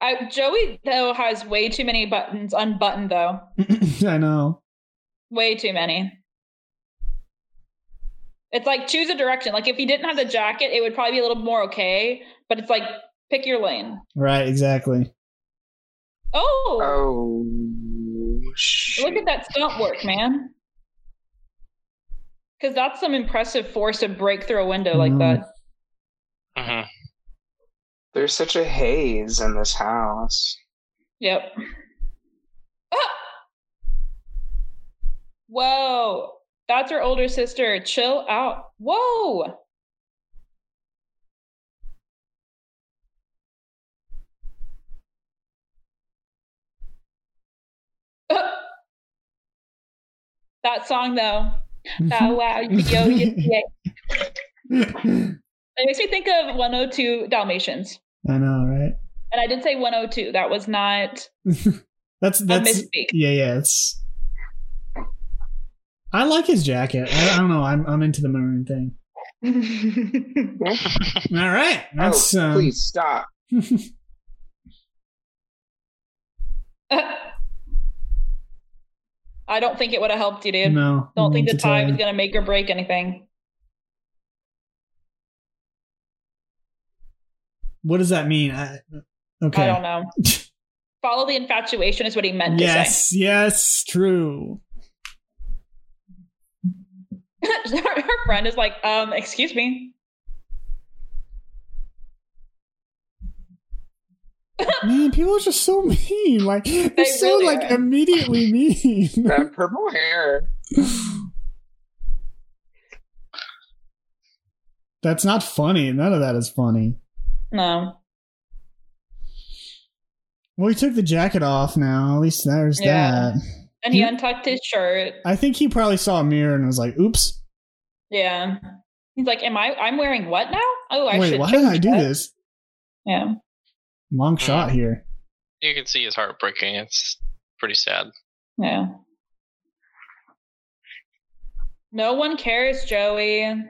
I, Joey though has way too many buttons unbuttoned though. I know. Way too many. It's like choose a direction. Like if he didn't have the jacket, it would probably be a little more okay. But it's like pick your lane. Right, exactly. Oh, Oh, shit. look at that stunt work, man. Because that's some impressive force to break through a window like Mhm. that. Mhm. There's such a haze in this house. Yep. Ah! Whoa. That's her older sister. Chill out. Whoa. That song though. That mm-hmm. wow yo yo. It makes me think of 102 Dalmatians. I know, right? And I did say 102. That was not That's a that's yeah, yeah. It's. I like his jacket. I, I don't know. I'm I'm into the maroon thing. All right, that's oh, um, please stop. I don't think it would have helped you, dude. no. don't think the tie tell was going to make or break anything. What does that mean? I, okay. I don't know. Follow the infatuation is what he meant Yes, yes, true. her friend is like, um, excuse me. Man, people are just so mean. Like they're they so really like are. immediately mean. that purple hair. That's not funny. None of that is funny. No. Well, he took the jacket off now. At least there's yeah. that. And he, he untucked his shirt. I think he probably saw a mirror and was like, oops. Yeah. He's like, Am I I'm wearing what now? Oh, I wait, should why did I change do that." this?" Yeah. Long shot here. You can see his heart breaking. It's pretty sad. Yeah. No one cares, Joey.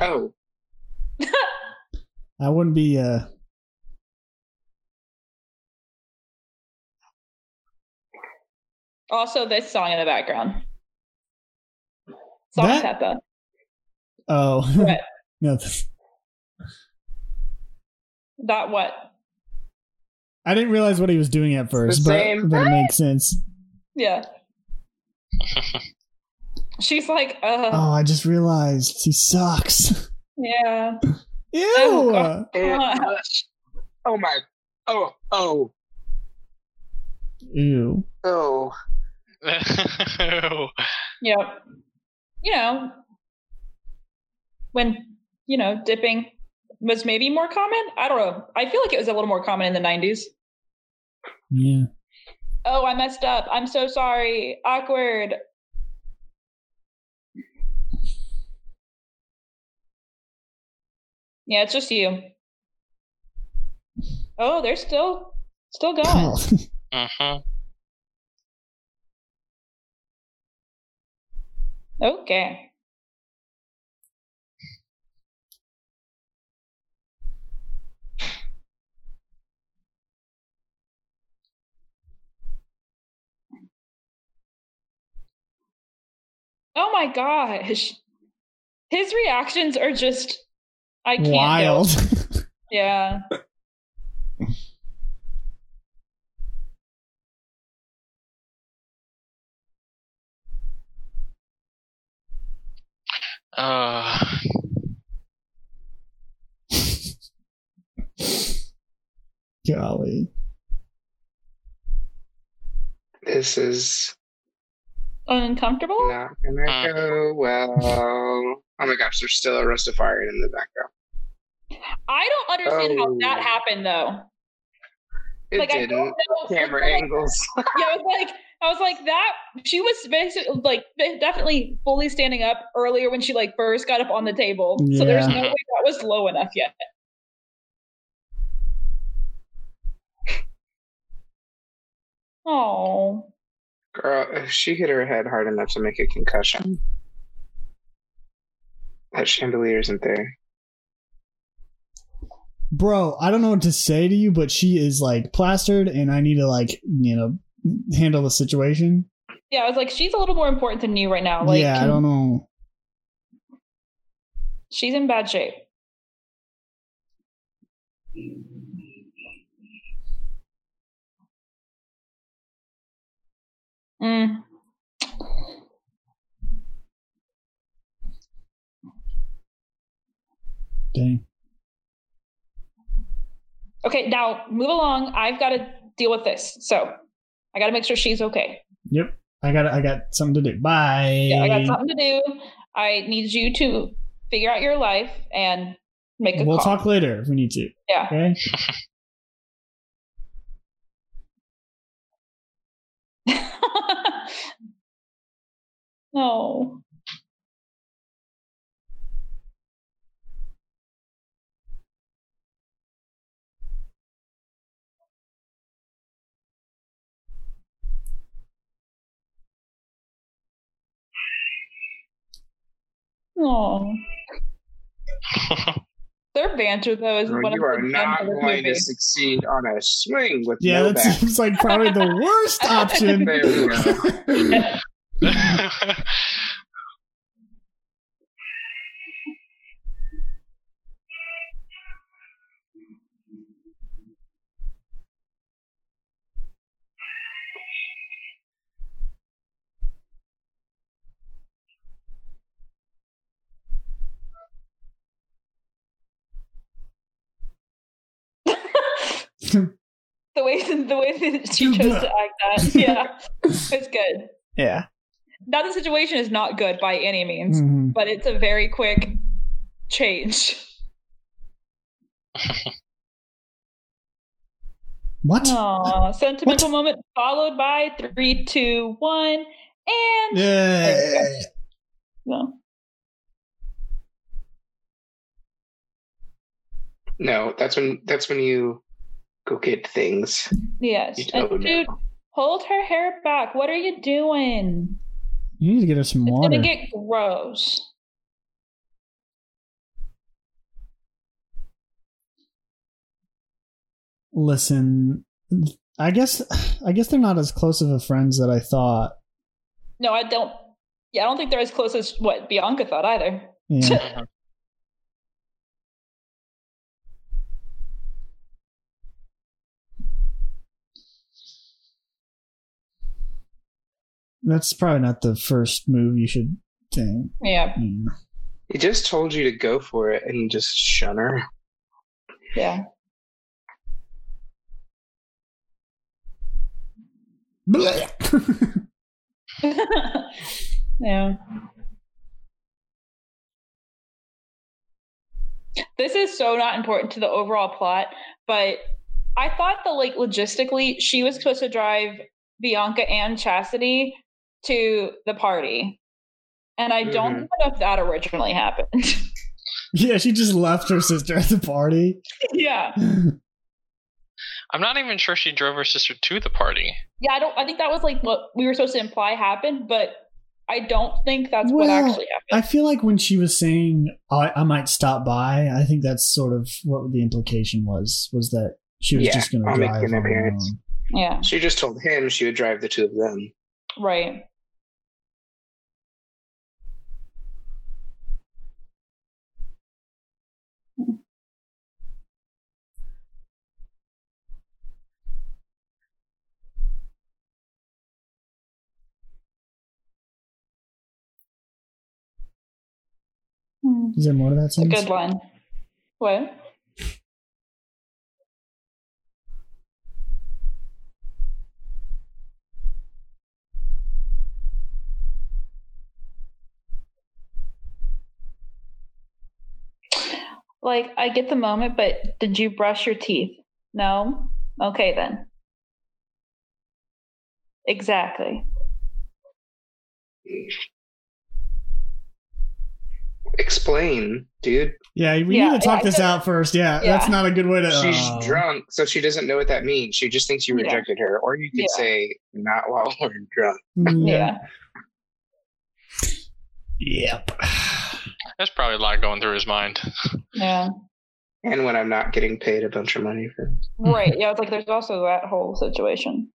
Oh, I wouldn't be. uh also, this song in the background. Song That- Peppa. Oh, What? no. th- That what? I didn't realize what he was doing at first, but, same. but it makes sense. Yeah. She's like, uh, Oh, I just realized he sucks. yeah. Ew. Oh, God. it- oh my. Oh, oh, Ew. oh. Yep. You know, when, you know, dipping was maybe more common. I don't know. I feel like it was a little more common in the 90s. Yeah. Oh, I messed up. I'm so sorry. Awkward. Yeah, it's just you. Oh, they're still still going. Oh. Mm-hmm. Okay. Oh my gosh. His reactions are just I can't Wild. Yeah. Uh, Golly. This is Uncomfortable? not gonna Uh. go well. Oh my gosh, there's still a Rastafarian in the background. I don't understand how that Oh. happened though. It like didn't. don't know Camera like, angles. yeah, I was like, I was like that. She was basically like definitely fully standing up earlier when she like first got up on the table. So there's no way that was low enough yet. Oh, Girl, if she hit her head hard enough to make a concussion. Mm. That chandelier isn't there. Bro, I don't know what to say to you, but she is like plastered and I need to like, you know, handle the situation. yeah. I was like, she's a little more important than you right now. Like, yeah, I don't know. she's in bad shape. Mm. Dang. Okay, now move along. I've got to deal with this. So I got to make sure she's okay. Yep. I got I got something to do. Bye. Yeah, I got something to do. I need you to figure out your life and make a We'll call. talk later if we need to. Yeah. Okay. no. Oh, their banter though is Girl, one of you are the not gems of going to succeed on a swing with Yeah, no that back. seems like probably the worst option. way the way that she chose to act that, yeah, it's good. Yeah. Now the situation is not good by any means, Mhm. but it's a very quick change. What? Aw, sentimental moment followed by three, two, one, and Yeah. no. No, that's when that's when you go get things. Yes. And no. dude, hold her hair back. What are you doing? You need to get her some water. It's water. gonna get gross. Listen, I guess I guess they're not as close of a friends that I thought. No, I don't. Yeah, I don't think they're as close as what Bianca thought either. Yeah. That's probably not the first move you should think. Yeah, Yeah. He just told you to go for it and you just shun her. yeah. yeah. This is so not important to the overall plot, but I thought that like logistically she was supposed to drive Bianca and Chastity to the party. And I don't Mhm. know if that originally happened. yeah, she just left her sister at the party. yeah. I'm not even sure she drove her sister to the party. Yeah, I don't I think that was like what we were supposed to imply happened, but I don't think that's what actually happened. I feel like when she was saying I, I might stop by, I think that's sort of what the implication was was that she was Yeah, just going to I'll make an appearance. Yeah, She just told him she would drive the two of them. right. Is there more to that It's a good one. What? Like, I get the moment, but did you brush your teeth? No? Okay, then. Exactly. Explain, dude. Yeah, we Yeah, need to talk yeah, this I- out first. Yeah, Yeah. that's not a good way to. She's oh. drunk, so she doesn't know what that means. She just thinks you Yeah. rejected her. Or you could Yeah. say, not while we're drunk. Yeah. Yep. That's probably a lot going through his mind. Yeah. And when I'm not getting paid a bunch of money for Right. Yeah. It's like there's also that whole situation.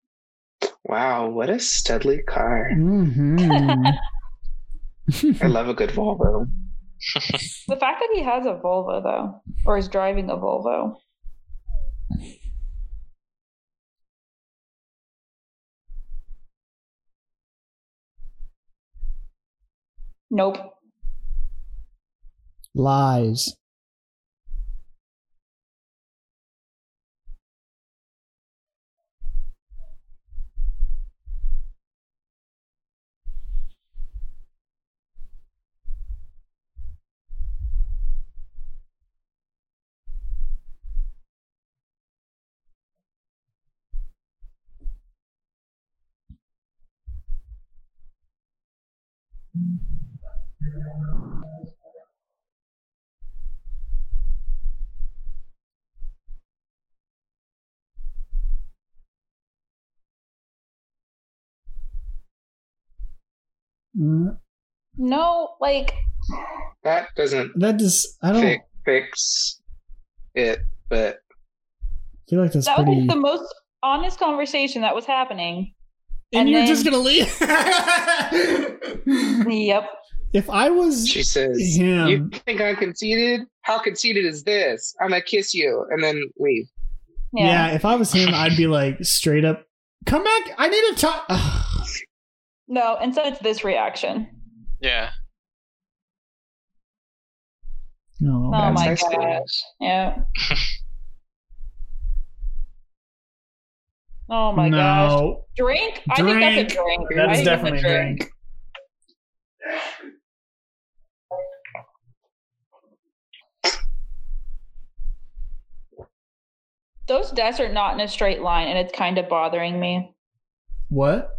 Wow, what a studly car. hmm I love a good Volvo. The fact that he has a Volvo, though, or is driving a Volvo. Nope. Lies. Mm. No, like That doesn't That does I don't fi- fix it, but feel like that's that was pretty. like the most honest conversation that was happening. And and you're then- just gonna leave. Yep. if I was she says, him, You think I'm conceited? How conceited is this? I'm gonna kiss you and then leave. yeah. Yeah. if I was him, I'd be like straight up, come back. I need to talk. No, and so it's this reaction. Yeah. no, Oh That's my high school. gosh. Yeah. Oh my gosh. no. Drink? I think that's a drink. That is definitely a drink. Those desks are not in a straight line, and it's kind of bothering me. What?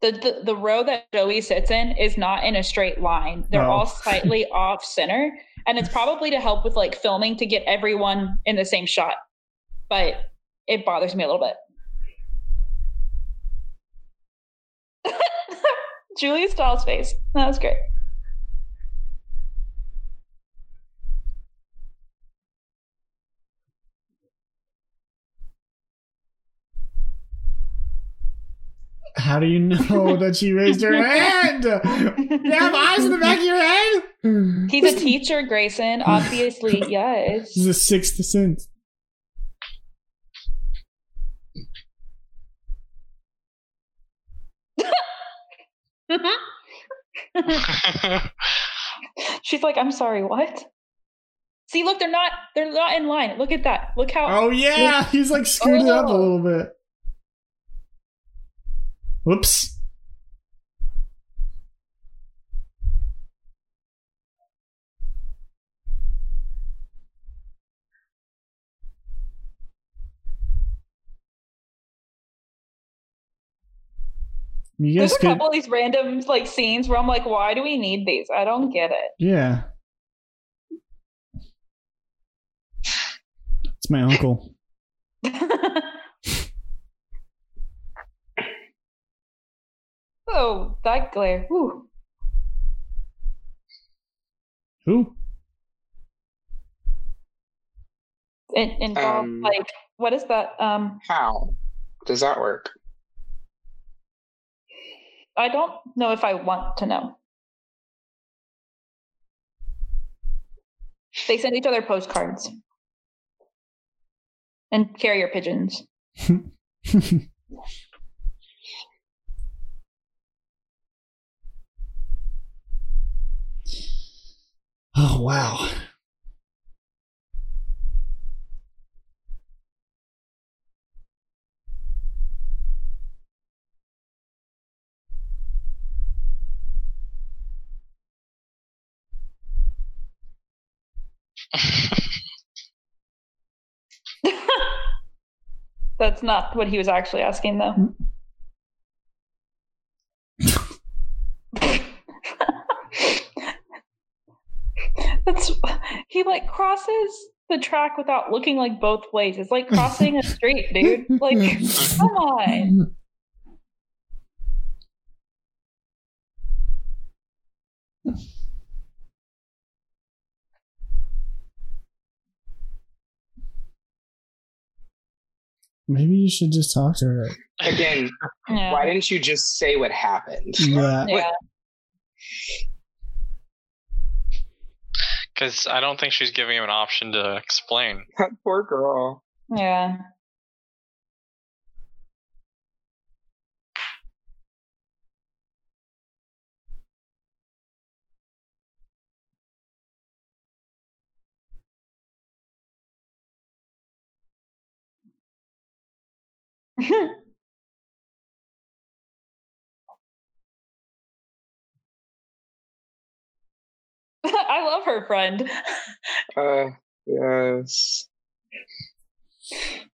The, the the row that Joey sits in is not in a straight line. They're Oh. all slightly off center, and it's probably to help with like filming to get everyone in the same shot. But it bothers me a little bit. Julia Stiles' face. That was great. How do you know that she raised her hand? You have eyes in the back of your head? He's a teacher, Grayson. Obviously, yes. This is a sixth sense. She's like, I'm sorry, what? See, look, they're not they're not in line. Look at that. Look how Oh yeah, he's like screwed it up a Oh. little bit. Whoops. You there's a could, couple of these random like scenes where I'm like, why do we need these? I don't get it. yeah. It's my uncle. oh, that glare. Whew. Who? It involved Um, like what is that? Um How does that work? I don't know if I want to know. They send each other postcards and carrier pigeons. oh wow. That's not what he was actually asking, though. That's he like crosses the track without looking like both ways. It's like crossing a street, dude. Like, come on. Maybe you should just talk to her. Again, Yeah. why didn't you just say what happened? Yeah. yeah. Because I don't think she's giving him an option to explain. That poor girl. Yeah. I love her friend. Uh, yes.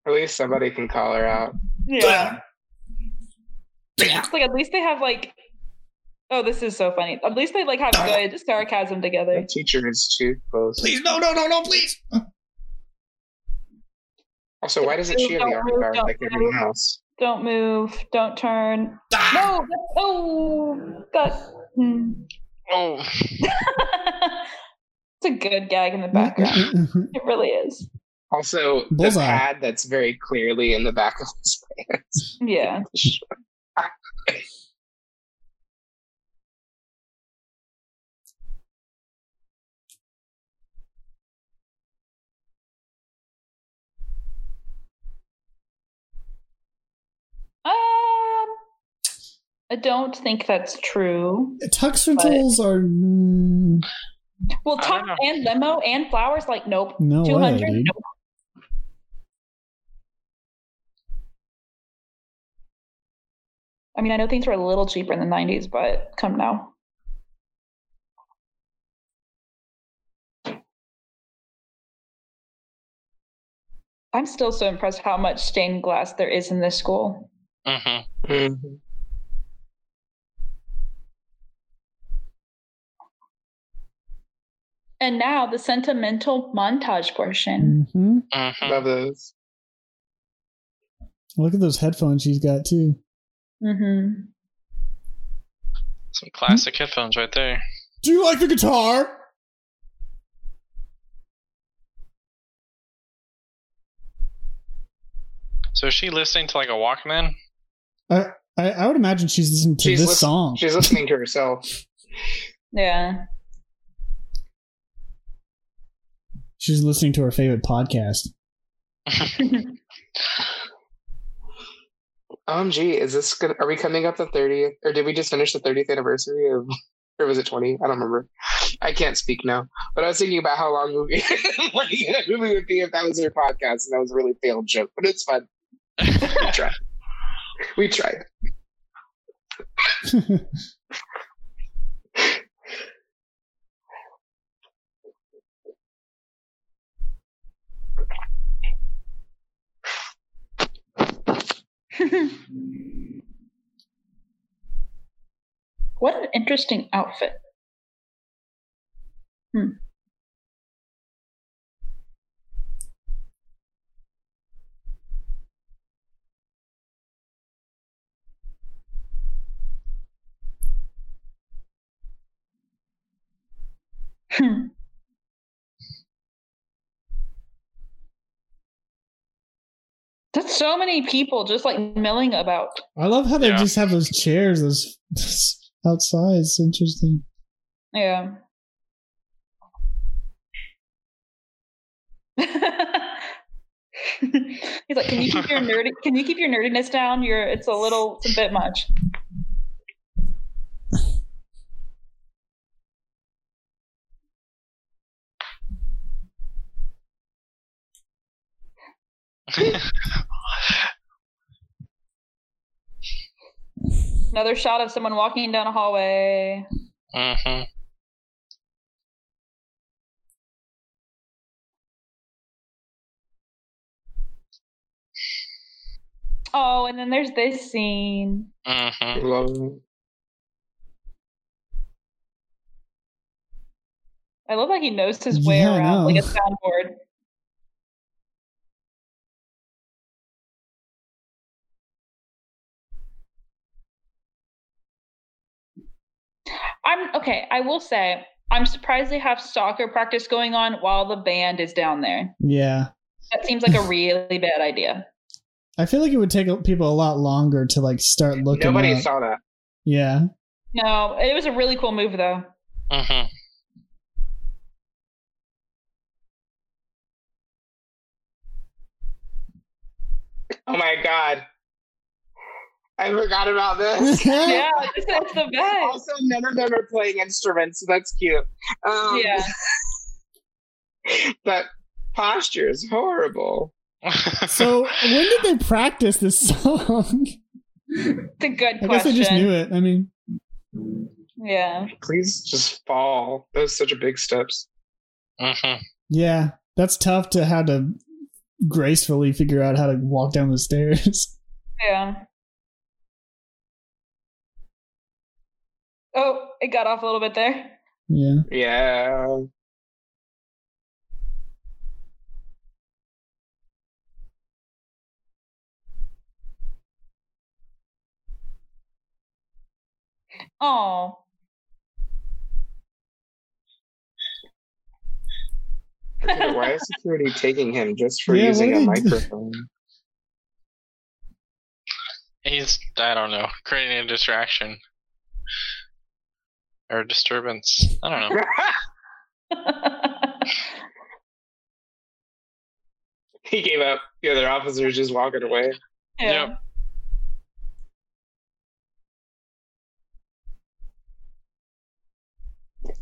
At least somebody can call her out. Yeah. It's like at least they have like Oh, this is so funny. At least they like have good sarcasm together. That teacher is too close. Please, no, no, no, no, please. Also, why doesn't she have the Don't arm guard like everyone else? Don't move. Don't turn. Ah! No. Oh, that. hmm. Oh, it's a good gag in the background. It really is. Also, the Bullseye. pad that's very clearly in the back of his pants. Yeah. Um, I don't think that's true. Tux rentals are mm, Well, I don't Tuck know. and limo and flowers, like nope. no way, 200? dude. Nope. I mean, I know things were a little cheaper in the 90s, but come now. I'm still so impressed how much stained glass there is in this school. Mm-hmm. Mhm. And now the sentimental montage portion. hmm Mm-hmm. Love those. Look at those headphones she's got too. Mm-hmm. Some classic headphones right there. Do you like the guitar? So is she listening to like a Walkman? I, I, I would imagine she's listening to She's this lis- song. She's listening to herself. Yeah. She's listening to her favorite podcast. Um, gee, is this gonna? Are we coming up the thirtieth, or did we just finish the thirtieth anniversary of, or was it twenty? I don't remember. I can't speak now. But I was thinking about how long movie, like, movie would be if that was her podcast, and that was a really failed joke. But it's fun. We tried. We tried. what an interesting outfit. Hmm. Hmm. That's so many people just like milling about. I love how they Yeah. just have those chairs those outside. It's interesting. Yeah. He's like, can you keep your nerdy? Can you keep your nerdiness down? You're. It's a little. It's a bit much. Another shot of someone walking down a hallway. mm-hmm. Oh, and then there's this scene. Mm-hmm. Love it. I love that he knows his way Yeah, I around like a soundboard. I'm okay. I will say I'm surprised they have soccer practice going on while the band is down there. Yeah. That seems like a really bad idea. I feel like it would take people a lot longer to like start looking. Nobody up. saw that. Yeah. No, it was a really cool move though. Mm-hmm. Oh my god. I forgot about this. Yeah, it's, it's the best. also, none of them are playing instruments, so that's cute. Um, Yeah. But posture is horrible. So when did they practice this song? It's a good I guess question. they just knew it. I mean, Yeah. Please just fall. Those such a big steps. mm-hmm. yeah, that's tough to how to gracefully figure out how to walk down the stairs. Yeah. It got off a little bit there. Yeah. Yeah. Oh. Why is security taking him just for Yeah, using a are they do- microphone? He's I don't know, creating a distraction or a disturbance. I don't know. he gave up. The other officers just walking away. yeah. Yep.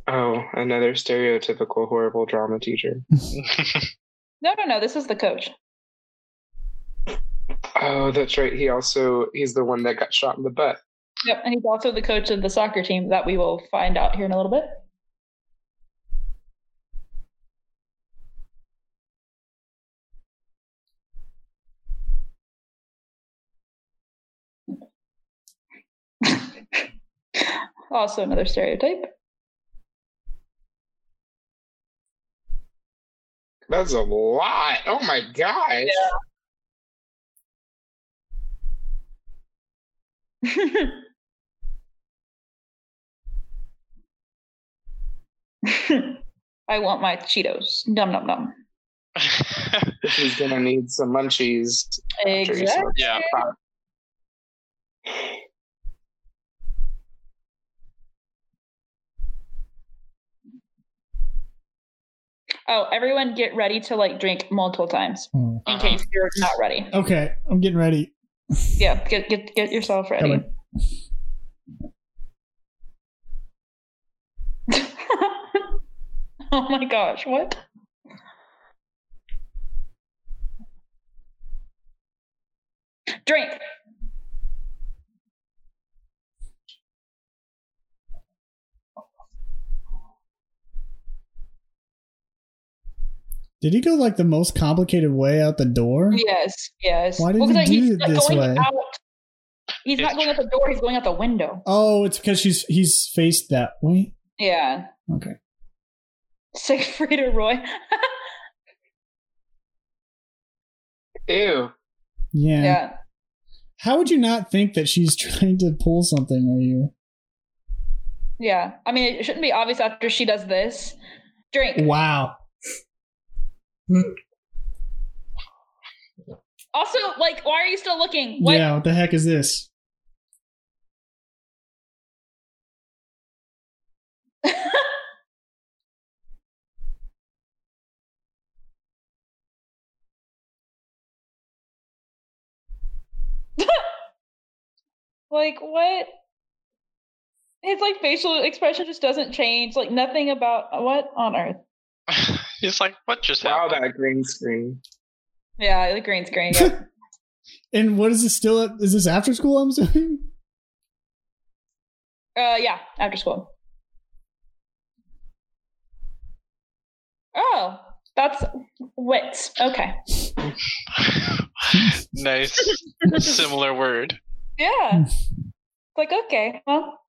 Oh, another stereotypical horrible drama teacher. No, no, no. This is the coach. Oh, that's right. He also he's the one that got shot in the butt. Yep, and he's also the coach of the soccer team that we will find out here in a little bit. also another stereotype. That's a lot. Oh my gosh. I want my Cheetos. Num num num. He's gonna need some munchies. Exactly. Yeah. Oh, everyone get ready to like drink multiple times Hmm. in Uh-huh. case you're not ready. Okay, I'm getting ready. Yeah, get get get yourself ready. Coming. oh my gosh, what? Drink. Did he go like the most complicated way out the door? Yes, yes. Why did Well, he 'cause do he's it this going way? Out. He's not It's going out the door. He's going out the window. Oh, it's because she's he's faced that way. Yeah. Okay. Siegfried or Roy. Ew. Yeah. yeah. How would you not think that she's trying to pull something? Are you? Yeah. I mean, it shouldn't be obvious after she does this. Drink. Wow. Also, like, why are you still looking? What? Yeah. What the heck is this? like, what? His like facial expression just doesn't change. Like nothing about what on earth. He's like, what just Wow, happened? that green screen. Yeah, the green screen. Yeah. And what is this still? At, is this after school? I'm assuming. uh, yeah, after school. Oh, that's wits. Okay. nice. Similar word. Yeah. Hmm. It's like okay, well.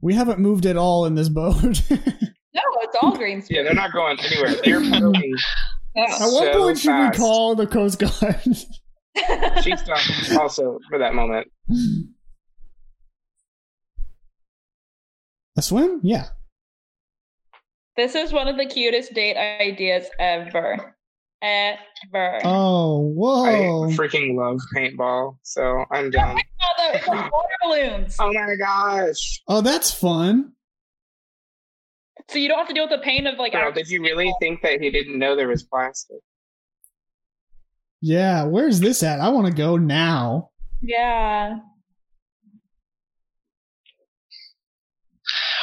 We haven't moved at all in this boat. No, it's all green Yeah, they're not going anywhere. They're moving. Yeah. At what So point should we call the Coast Guard? She stopped also for that moment. A swim? Yeah. this is one of the cutest date ideas ever. Ever. Oh, I whoa. freaking love paintball, so I'm down. Oh, no, it's like water balloons. Oh my gosh. Oh, that's fun. So you don't have to deal with the pain of like. Girl, actually- did you really think that he didn't know there was plastic? Yeah, where's this at? I want to go now. Yeah.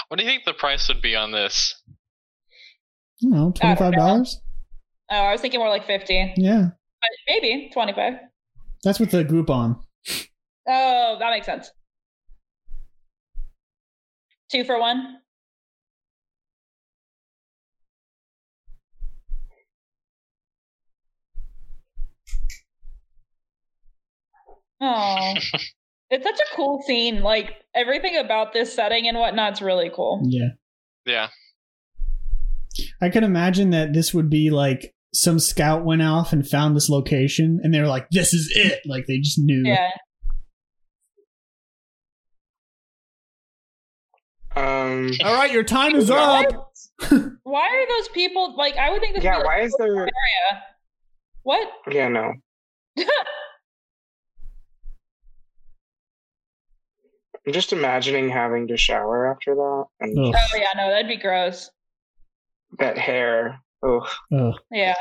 What do you think the price would be on this? You know, twenty-five dollars. Oh, I was thinking more like fifty, Yeah, but maybe twenty-five. that's with the Groupon. Oh, that makes sense. Two for one. Oh, it's such a cool scene. Like everything about this setting and whatnot's really cool. Yeah, Yeah. I can imagine that this would be like some scout went off and found this location, and they were like, "This is it!" Like they just knew. Yeah. Um, All right, your time is Yeah. up. Why are those people like? I would think this. yeah, be, like, why is there? area. What? Yeah, no. I'm just imagining having to shower after that and Ugh, Oh yeah, no, that'd be gross. that hair. Oh, ugh. Yeah.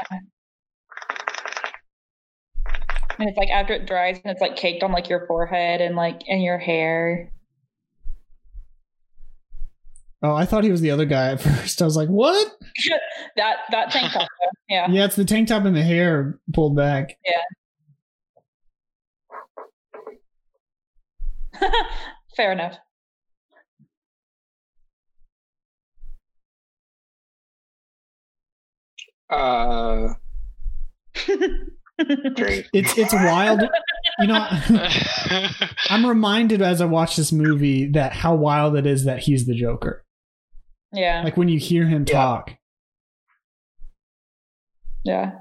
And it's like after it dries and it's like caked on like your forehead and like in your hair. Oh, I thought he was the other guy at first. I was like, what? that that tank top. Yeah. Yeah, it's the tank top and the hair pulled back. Fair enough. Uh. It's it's wild. You know, I'm reminded as I watch this movie that how wild it is that he's the Joker. yeah. Like when you hear him Yeah. talk. Yeah.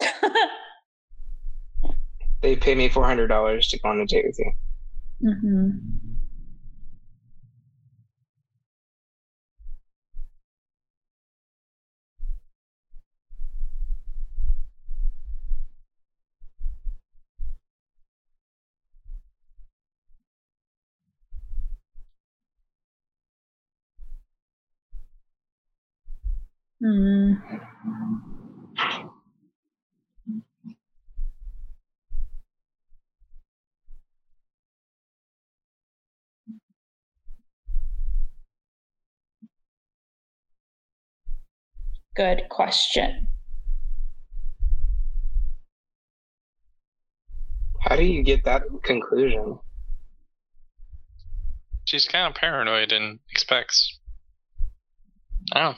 They pay me four hundred dollars to go on a date with you. hmm Mm. Good question. How do you get that conclusion? She's kind of paranoid and expects. Oh,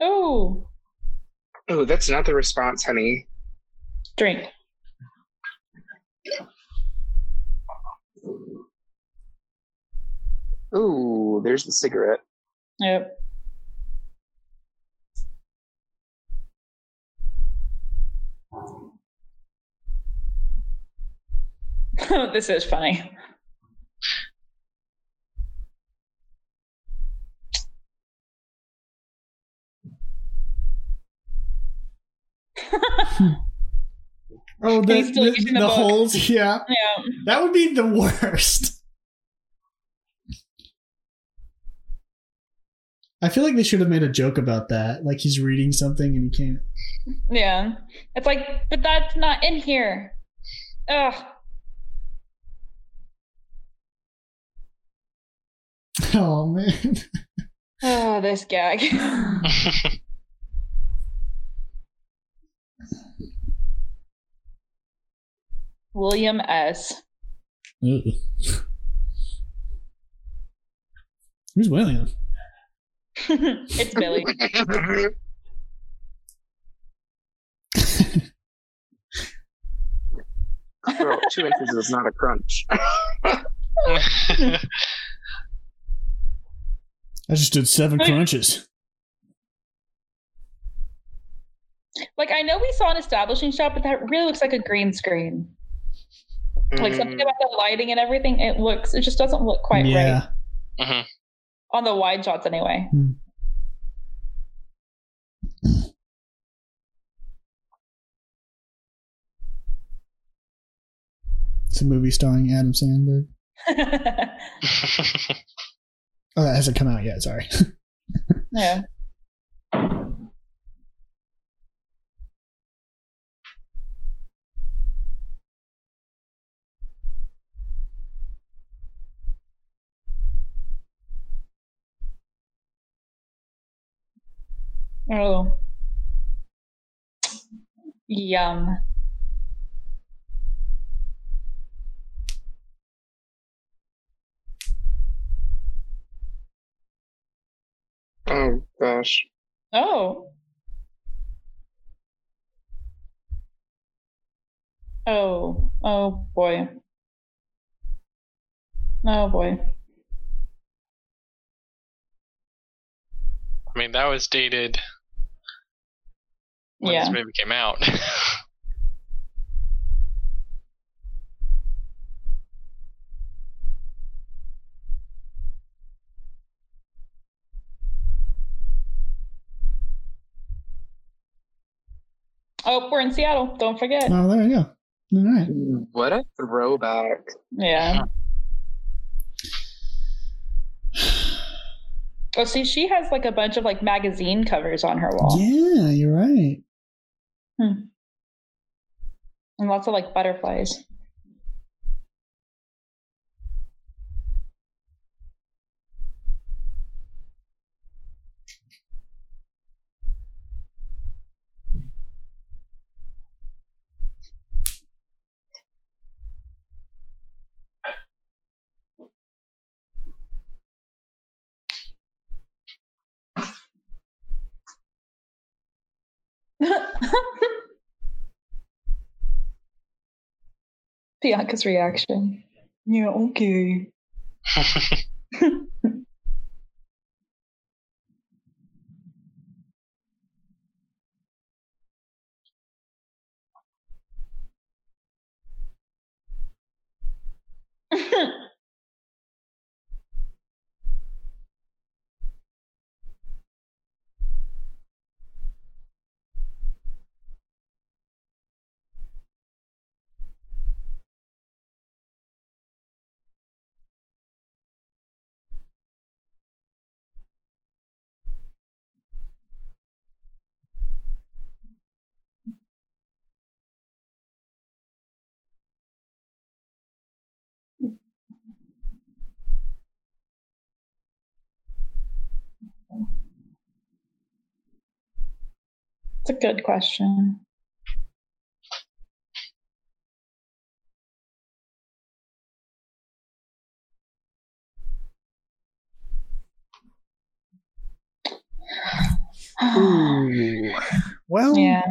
Oh, Oh, that's not the response, honey. drink. Ooh, there's the cigarette. Yep. this is funny. Oh, the, the, the the holes. Yeah, Yeah. that would be the worst. I feel like they should have made a joke about that. Like he's reading something and he can't. Yeah. It's like, but that's not in here. Ugh. Oh man. Oh, this gag. William S. Who's William? it's Billy. Girl, two inches is not a crunch. I just did seven crunches. Like I know we saw an establishing shot, but that really looks like a green screen. Like something Mm, about the lighting and everything, it looks it just doesn't look quite yeah. right. Mhm. On the wide shots anyway. Hmm. It's a movie starring Adam Sandberg. Oh, that hasn't come out yet. Sorry. yeah. Oh. Yum. oh gosh. Oh. Oh. Oh boy. Oh boy. I mean, that was dated when Yeah. this movie came out. Oh, we're in Seattle. Don't forget. Oh, there you go. All right. What a throwback. Yeah. Oh, see, she has like a bunch of like magazine covers on her wall, Yeah, you're right. Hmm. and lots of like butterflies. Bianca's reaction. Yeah, okay. It's a good question. Ooh. Well, yeah.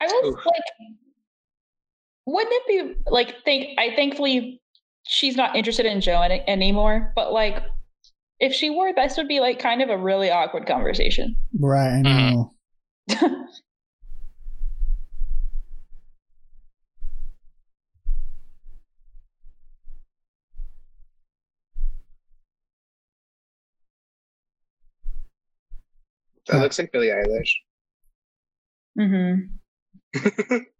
I was Oof. like, wouldn't it be like? Think I thankfully she's not interested in Joe any, anymore. But like, if she were, this would be like kind of a really awkward conversation. right. I Mhm. know. That looks like Billie Eilish. mm-hmm.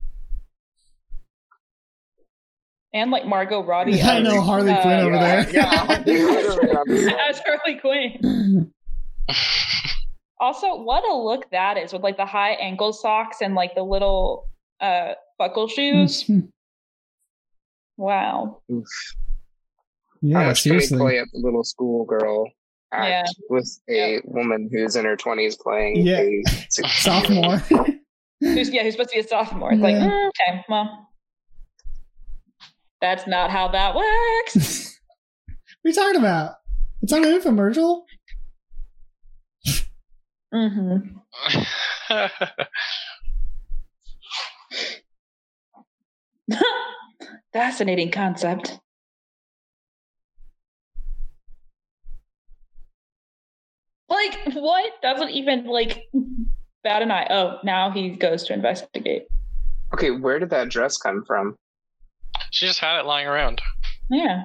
And like Margot Robbie. I as, know Harley uh, Quinn over yeah, there. yeah. as Harley Quinn. Also, what a look that is with like the high ankle socks and like the little uh buckle shoes. Wow. Oof. Yeah, much can we seriously. play up a little schoolgirl act Yeah. with a woman who's in her twenties playing Yeah. a Sophomore. Who's yeah, who's supposed to be a sophomore. It's like, Yeah. mm, okay, well. That's not how that works. what are you talking about? It's on an infomercial? mm-hmm. Fascinating concept. Like, what? Doesn't even like bat an eye. Oh, now he goes to investigate. Okay, where did that dress come from? She just had it lying around. Yeah.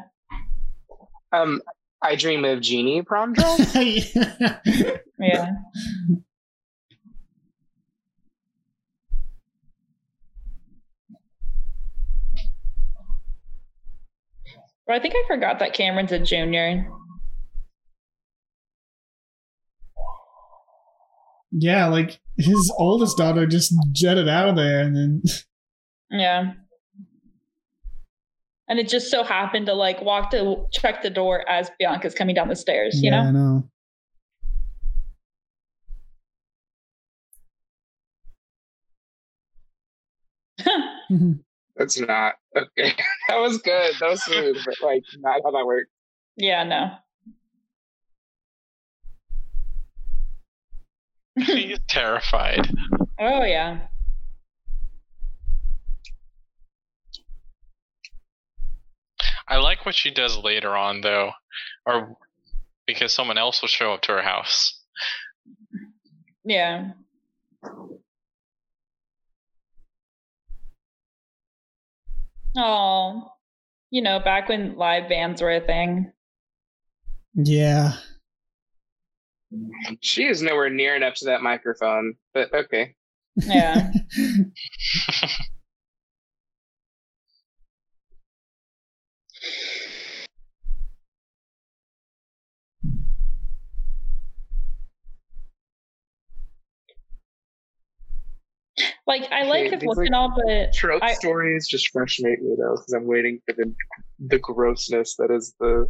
Um, I dream of Jeannie prom dress. Yeah. But I think I forgot that Cameron's a junior. yeah, like his oldest daughter just jetted out of there and then Yeah. And it just so happened to like walk to check the door as Bianca's coming down the stairs, you yeah, I know. know? That's not okay. That was good. That was smooth, but like not how that worked. yeah, no. She's terrified. Oh yeah. I like what she does later on, though, or because someone else will show up to her house. Yeah. Oh, you know, back when live bands were a thing. Yeah. She is nowhere near enough to that microphone, but okay. Yeah. Like I like Okay, his look like, and all, but Trope I- stories just frustrate me though, because I'm waiting for the the grossness that is the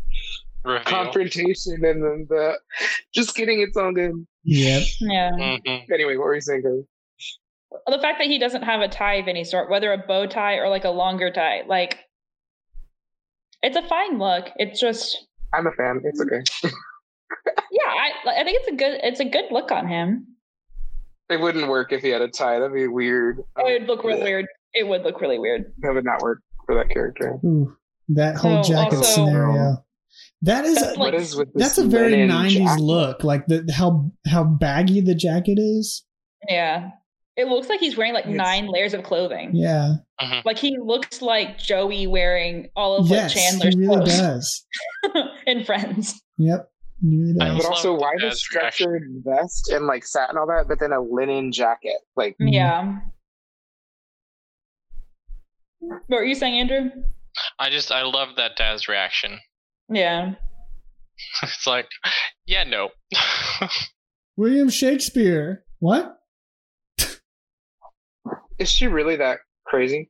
Reveal. confrontation and then the just getting it's all good. Yep. yeah. Mhm. Anyway, what were you saying? Cody? the fact that he doesn't have a tie of any sort, whether a bow tie or like a longer tie, like it's a fine look. It's just I'm a fan. It's okay. yeah, I I think it's a good it's a good look on him. It wouldn't work if he had a tie. That'd be weird. It would look really weird. It would look really weird. That would not work for that character. Ooh, that whole So, jacket also- scenario. That is That's like- is with that's a very '90s jacket? look. Like the how how baggy the jacket is. Yeah. It looks like he's wearing like Yes. nine layers of clothing. Yeah. Mhm. Like he looks like Joey wearing all of yes, like Chandler's he really clothes does. in Friends. Yep. He really I does. But also, why the Dad's reaction. structured vest and like satin all that, but then a linen jacket? Like, Mhm. Yeah. What were you saying, Andrew? I just I love that Daz reaction. Yeah. It's like, yeah, no. William Shakespeare. What? is she really that crazy?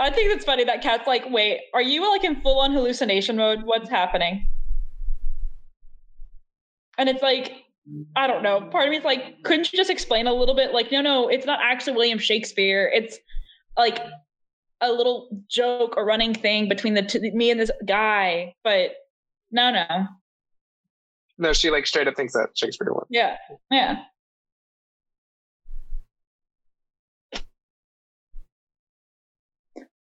I think it's funny that Kat's like, wait, are you like in full on hallucination mode? What's happening? And it's like, I don't know. Part of me is like, couldn't you just explain a little bit? Like, no, no, it's not actually William Shakespeare. It's like a little joke or running thing between the two, me and this guy. But no, no. No, she like straight up thinks that Shakespeare won. Yeah. Yeah.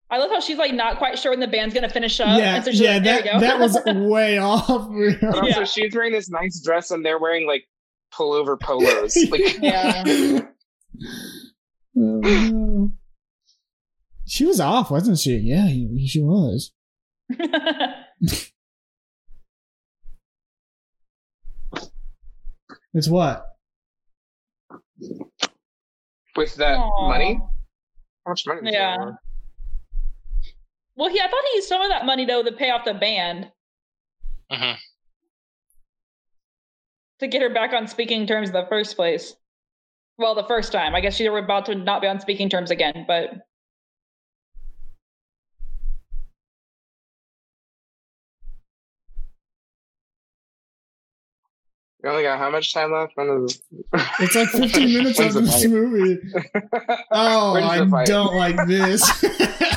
I love how she's like not quite sure when the band's gonna finish up. yeah, and so yeah. like, That that was way off. But also, Yeah. she's wearing this nice dress, and they're wearing like pullover polos. Like, Yeah. She was off, wasn't she? Yeah, she was. It's what? with that Aw. money, how much money? Yeah. have? Well, he I thought he used some of that money though to pay off the band Mhm. to get her back on speaking terms in the first place. Well, the first time. I guess she were about to not be on speaking terms again, but We only got how much time left? When is It's like 15 minutes of the this fight? movie. Oh, I don't like this.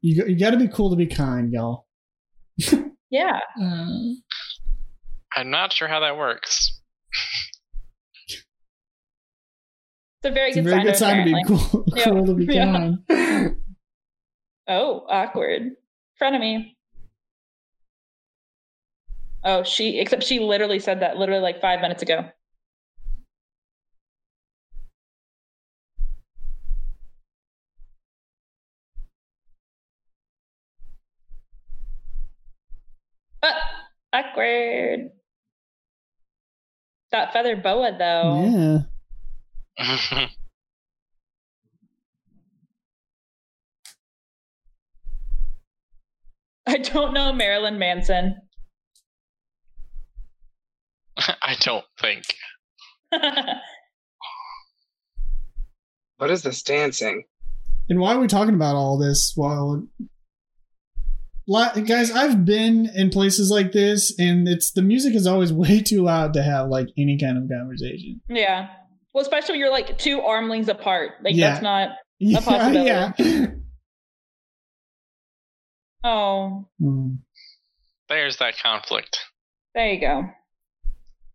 you got, you got to be cool to be kind, y'all. yeah. Uh, I'm not sure how that works. It's a very it's a good very sign. good sign to be apparently. cool, Yeah. cool to be Yeah. kind. Oh, awkward. Front of me. Oh, she except she literally said that literally like five minutes ago. Ah, awkward. That feather boa though. Yeah. I don't know Marilyn Manson. I don't think. what is this dancing? And why are we talking about all this? Well, li- guys, I've been in places like this, and it's the music is always way too loud to have like any kind of conversation. yeah. Well, especially when you're like two arm lengths apart. Like Yeah. that's not. Yeah, possibility. yeah. Oh, Mm. There's that conflict. there you go.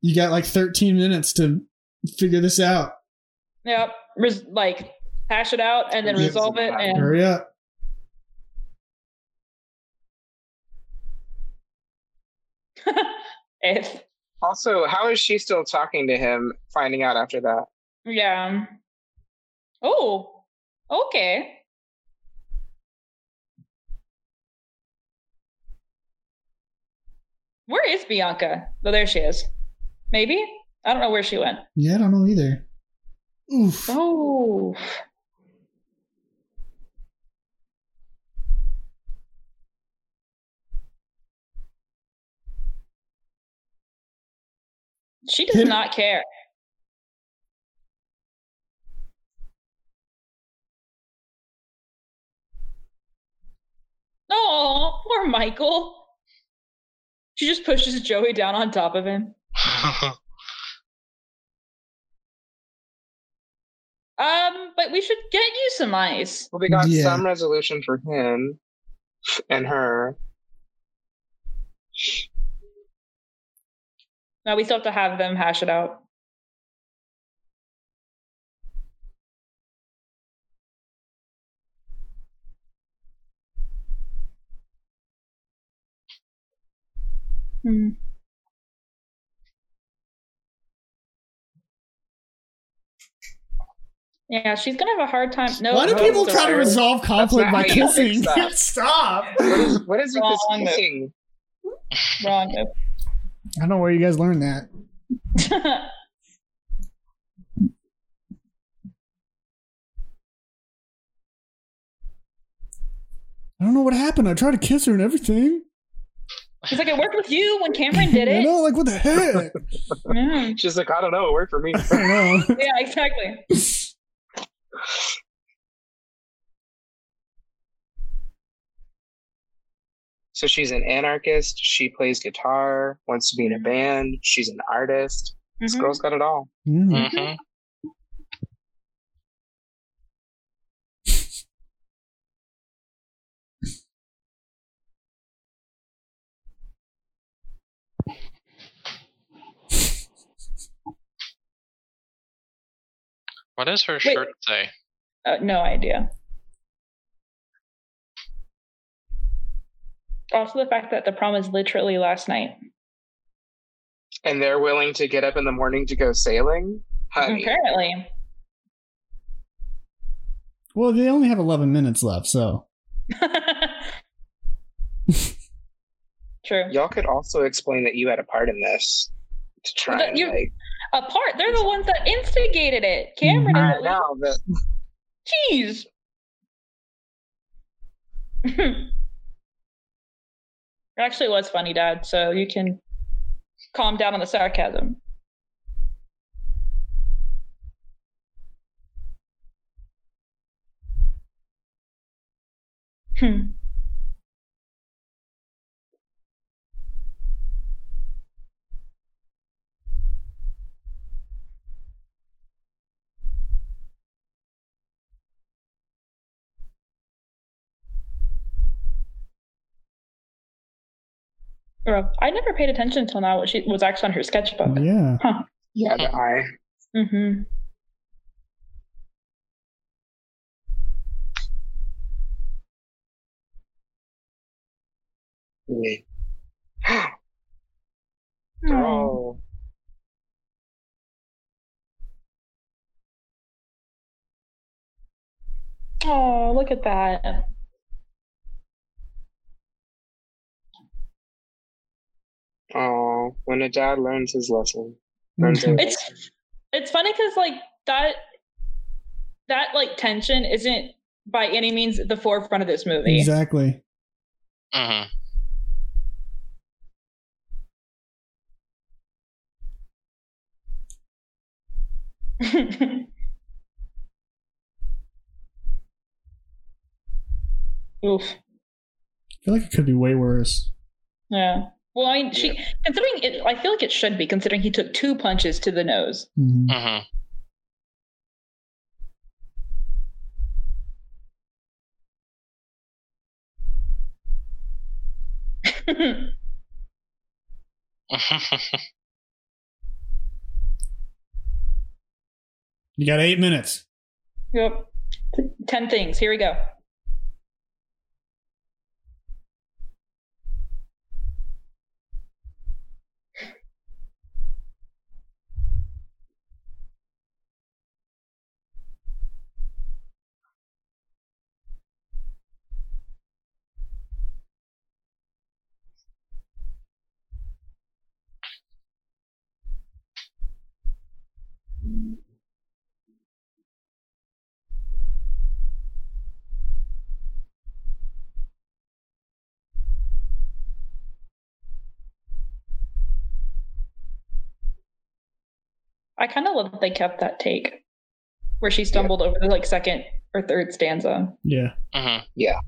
You got like 13 minutes to figure this out. Yep. Res- like hash it out and then Yeah. resolve it. And Hurry up. if Also, how is she still talking to him? Finding out after that. yeah. Oh, okay. Where is Bianca? Oh, there she is. Maybe? I don't know where she went. Yeah, I don't know either. Oof. Oh. She does not care. Oh, poor Michael. She just pushes Joey down on top of him. Um, but we should get you some ice. Well, we got Yeah. some resolution for him and her. No, we still have to have them hash it out. Hmm. Yeah, she's gonna have a hard time. No, Why do people try to resolve conflict by how you fix kissing? Stop. What is, what is with this Wrong. kissing? Wrong. I don't know where you guys learned that. I don't know what happened. I tried to kiss her and everything. She's like, it worked with you when Cameron did I it. know, like what the heck? Yeah, mm. She's like, I don't know, it worked for me. I don't know. yeah exactly. So she's an anarchist. She plays guitar, wants to be in a band. She's an artist. This Mhm. girl's got it all. Yeah. hmm What does her shirt say? Uh, no idea. Also, the fact that the prom is literally last night. And they're willing to get up in the morning to go sailing? Honey. Apparently. Well, they only have 11 minutes left, so. True. Y'all could also explain that you had a part in this to try But and you- like Apart, they're the ones that instigated it. Cameron I is. know that Jeez. it actually was funny, Dad. So you can calm down on the sarcasm. Hmm. Girl, I never paid attention until now what she was actually on her sketchbook. Yeah. yeah, the eye. Mm-hmm. Yeah. Girl. Oh, look at that. Oh, when a dad learns his lesson. Learns a It's it's funny because like that that like tension isn't by any means the forefront of this movie. Exactly. hmm Oof. I feel like it could be way worse. Yeah. Well, I mean, she considering it, I feel like it should be considering he took two punches to the nose. Mhm. hmm You got eight minutes. yep. Ten things. Here we go. I kind of love that they kept that take where she stumbled over the like second or third stanza. Yeah. yeah.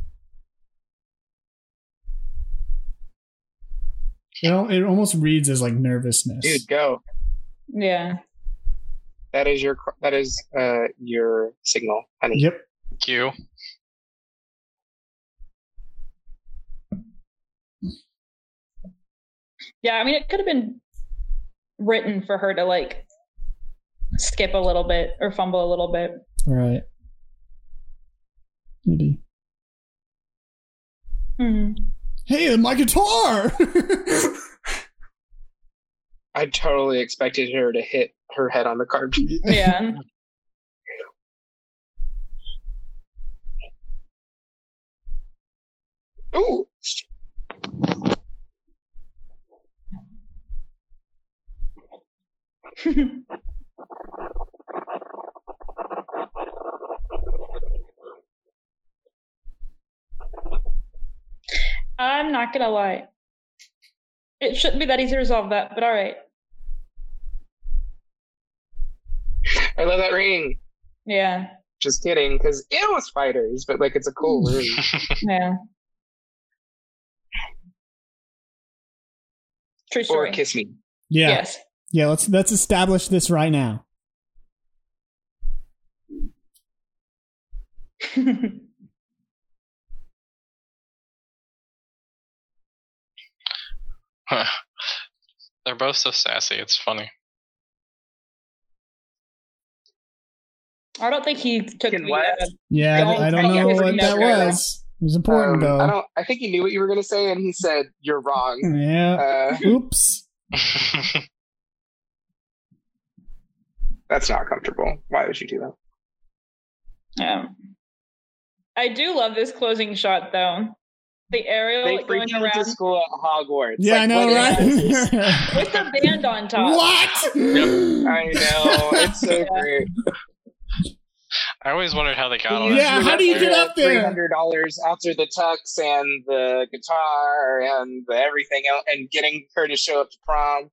It, al- it almost reads as like nervousness. Dude, go. Yeah. That is your that is uh your signal, honey. Yep. Cue. Yeah, I mean, it could have been written for her to like skip a little bit or fumble a little bit. Right. Maybe. Hmm. Hey, my guitar! I totally expected her to hit her head on the card. Yeah. Ooh. I'm not gonna lie. It shouldn't be that easy to resolve that, but all right. I love that ring. Yeah. Just kidding, because it was fighters, but like it's a cool ring. Yeah. True story. or kiss me. yeah. Yes. Yeah, let's let's establish this right now. They're both so sassy. It's funny. I don't think he took Can the, what? uh, Yeah, Don't I don't take know what that was. It was important Um, I don't. I think he knew what you were gonna say, and he said you're wrong. Yeah. Uh, Oops. that's not comfortable. Why would you do that? Yeah. I do love this closing shot though. The aerial They like, going freaking went to around school at Hogwarts. Yeah, Like, I know, what is this? right? with the band on top. what? Yep. I know. It's so Yeah. great. I always wondered how they got all He that. Yeah, how do you get up there? Three hundred dollars after the tux and the guitar and the everything else, and getting her to show up to prom.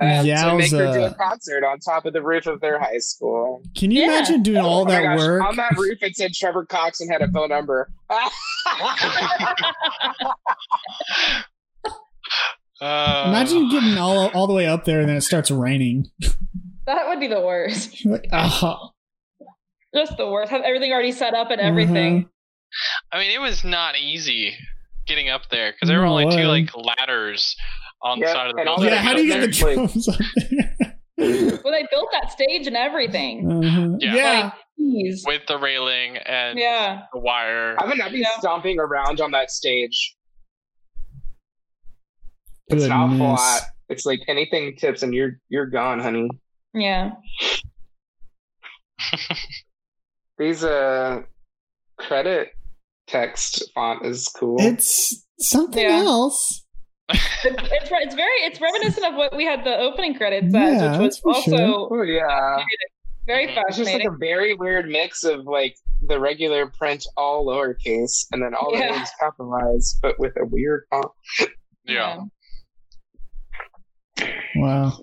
Um, to make her do a concert on top of the roof of their high school. Can you Yeah. imagine doing all Oh my that gosh, work? on that roof. It said Trevor Cox and had a phone number. Uh, Imagine getting all all the way up there and then it starts raining. That would be the worst. You're like, ah. Just the worst. Have everything already set up and everything. I mean, it was not easy getting up there because there were No only two like ladders on the Yeah, side of the and building. Yeah, how do you get the Like- drums up there? Well, they built that stage and everything. Uh-huh. Yeah. yeah. Jeez. with the railing and Yeah. the wire? I would not be Yeah. stomping around on that stage. It's not Goodness. flat. It's like anything tips and you're you're gone, honey. Yeah. These uh credit text font is cool. It's something Yeah. else. It's, it's it's very it's reminiscent of what we had the opening credits Yeah, as, which was for also sure. oh yeah. very It's It's just like fascinating. a very weird mix of like the regular print all lowercase and then all the Yeah. names capitalized, but with a weird font. yeah. Wow.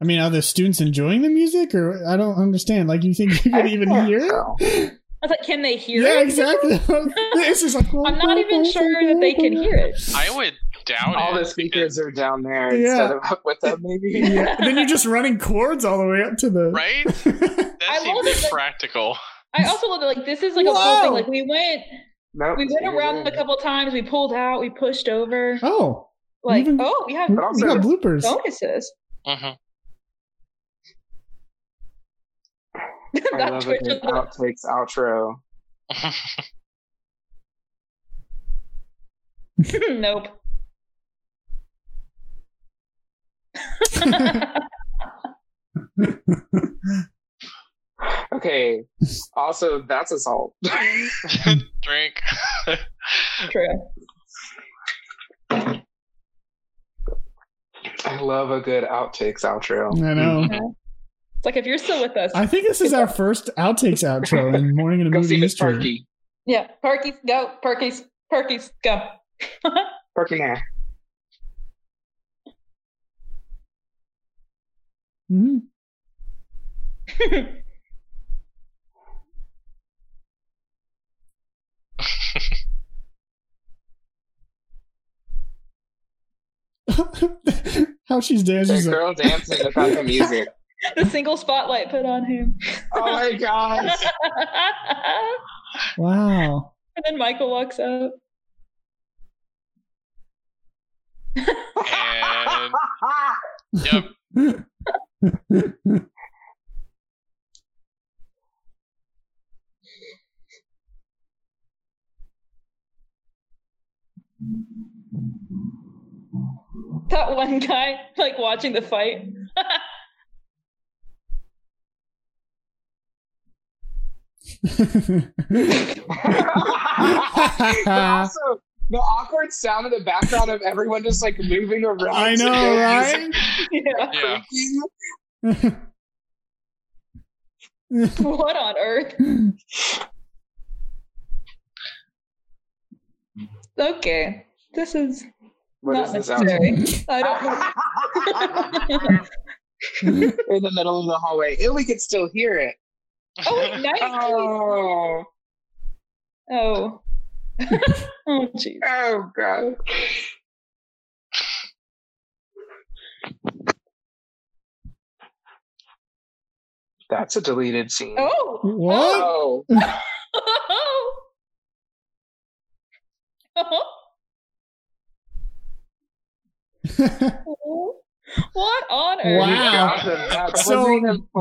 I mean, are the students enjoying the music, or I don't understand? Like, you think you could even hear it? so. I was like, can they hear it? Yeah, it? exactly. this is like. I'm not even sure that they can hear it. I would doubt All it. the speakers are down there Yeah. instead of up with them, maybe. Yeah. then you're just running cords all the way up to the. right? I That love seems it that- impractical. I also love it. Like this is like a cool Whoa. thing. Like we went, Nope, we went around a couple times. We pulled out. We pushed over. Oh, Like even- oh, we have we But also- got bloopers. bonuses. hmm I that love a Twitch good outtakes outro. nope. Okay. Also, that's assault. Drink. True. I love a good outtakes outro. I know. Mm-hmm. It's like if you're still with us. I think this is our first outtakes outro in Morning in a Movie History. Parky. Yeah, Perky, go. Perky's Perky's go. Perky now. hmm How she's dancing. The girl dancing without the music. the single spotlight put on him. Oh my gosh. wow. and then Michael walks up. And yep, That one guy, like watching the fight. Also the awkward sound in the background of everyone just like moving around. I know, right? yeah. yeah. What on earth? Okay. This is What not is necessary. I don't know. in the middle of the hallway. And we could still hear it. Oh, wait, nice. Oh, Oh. oh, jeez. oh god. That's a deleted scene. Oh. what? Oh. oh. What on earth? Wow. You. That So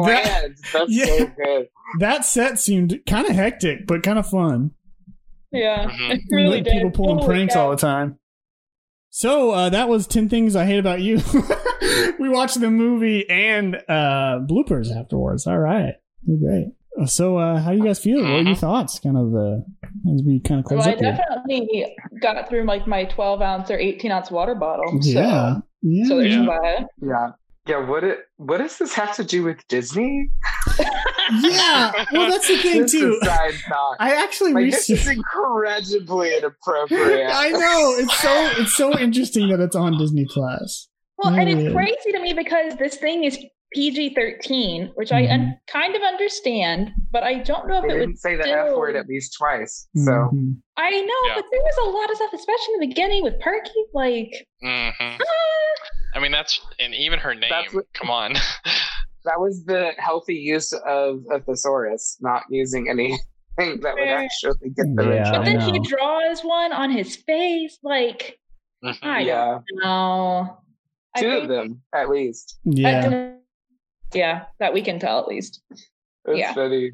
that- That's Yeah. so good. that set seemed kind of hectic, but kind of fun. Yeah, Mhm. it really did. people pulling Holy pranks cow. all the time. So uh, that was ten things I hate about you. we watched the movie and uh, bloopers afterwards. All right, great. So uh, how do you guys feel? What are your Mhm. thoughts? Kind of uh, as we kind of close Well, I up here. definitely got through like my 12 ounce or 18 ounce water bottle. Yeah, So, yeah. so there's mm-hmm. Yeah. that. Yeah. Yeah, what it what does this have to do with Disney? yeah. Well, that's the thing This too. is side thought. I actually Like this is incredibly inappropriate. I know it's so it's so interesting that it's on Disney Plus. Well, and it's crazy to me because this thing is PG 13, which I Mm-hmm. un- kind of understand, but I don't know if They it would. didn't say the still- F word at least twice. So Mhm. I know, Yeah. but there was a lot of stuff, especially in the beginning with Perky. Like, hmm ah, I mean, that's and even her name. That's what- Come on. that was the healthy use of a thesaurus, not using anything that would actually get the Yeah. but then he draws one on his face. Like, Mhm. I yeah, don't know. I two of them at least. Yeah. Don't- yeah, that we can tell at least. It's Yeah. funny.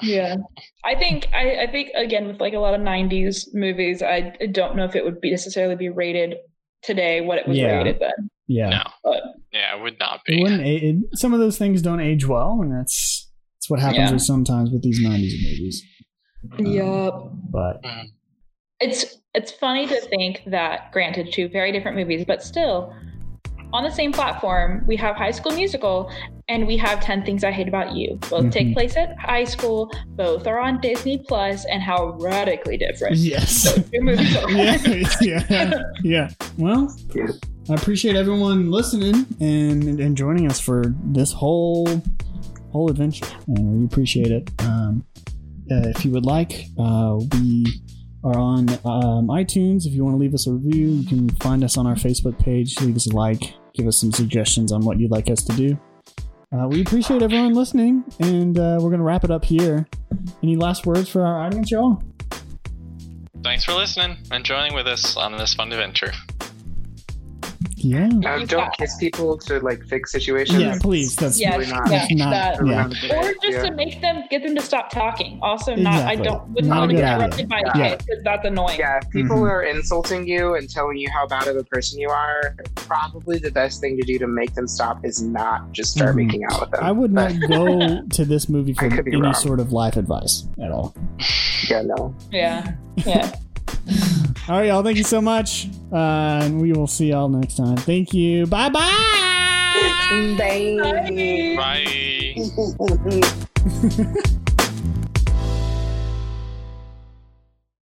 Yeah, I think I, I think again with like a lot of '90s movies, I don't know if it would be necessarily be rated today what it was Yeah. rated then. Yeah. No. But Yeah, it would not be. wouldn't. It, it- some of those things don't age well, and that's that's what happens Yeah. with sometimes with these '90s movies. yep, But mm. it's it's funny to think that granted two very different movies, but still on the same platform we have High School Musical and we have Ten Things I Hate About You. Both Mhm. take place at high school. Both are on Disney Plus, and how radically different yes. those two movies are. yeah, yeah, yeah. Well, I appreciate everyone listening and and joining us for this whole whole adventure, and we appreciate it. Um, uh, if you would like, uh, we are on um, iTunes. If you want to leave us a review, you can find us on our Facebook page. Leave us a like. Give us some suggestions on what you'd like us to do. Uh, we appreciate everyone listening, and uh, we're going to wrap it up here. Any last words for our audience, y'all? Thanks for listening and joining with us on this fun adventure. Yeah. Um, don't kiss people to like fix situations. Yeah, please. That's Yes, Really not. yeah, Not- that- Really Yeah. not a good or just idea. to make them get them to stop talking. Also, not I don't wouldn't want to good get idea. interrupted by a Yeah. kid because that's annoying. Yeah, if people Mhm. are insulting you and telling you how bad of a person you are, probably the best thing to do to make them stop is not just start Mhm. making out with them. I would not go to this movie for I could be any wrong. sort of life advice at all. yeah, no. Yeah, yeah. All right, y'all. Thank you so much. Uh, and we will see y'all next time. Thank you. Bye bye. Bye. Bye. Bye.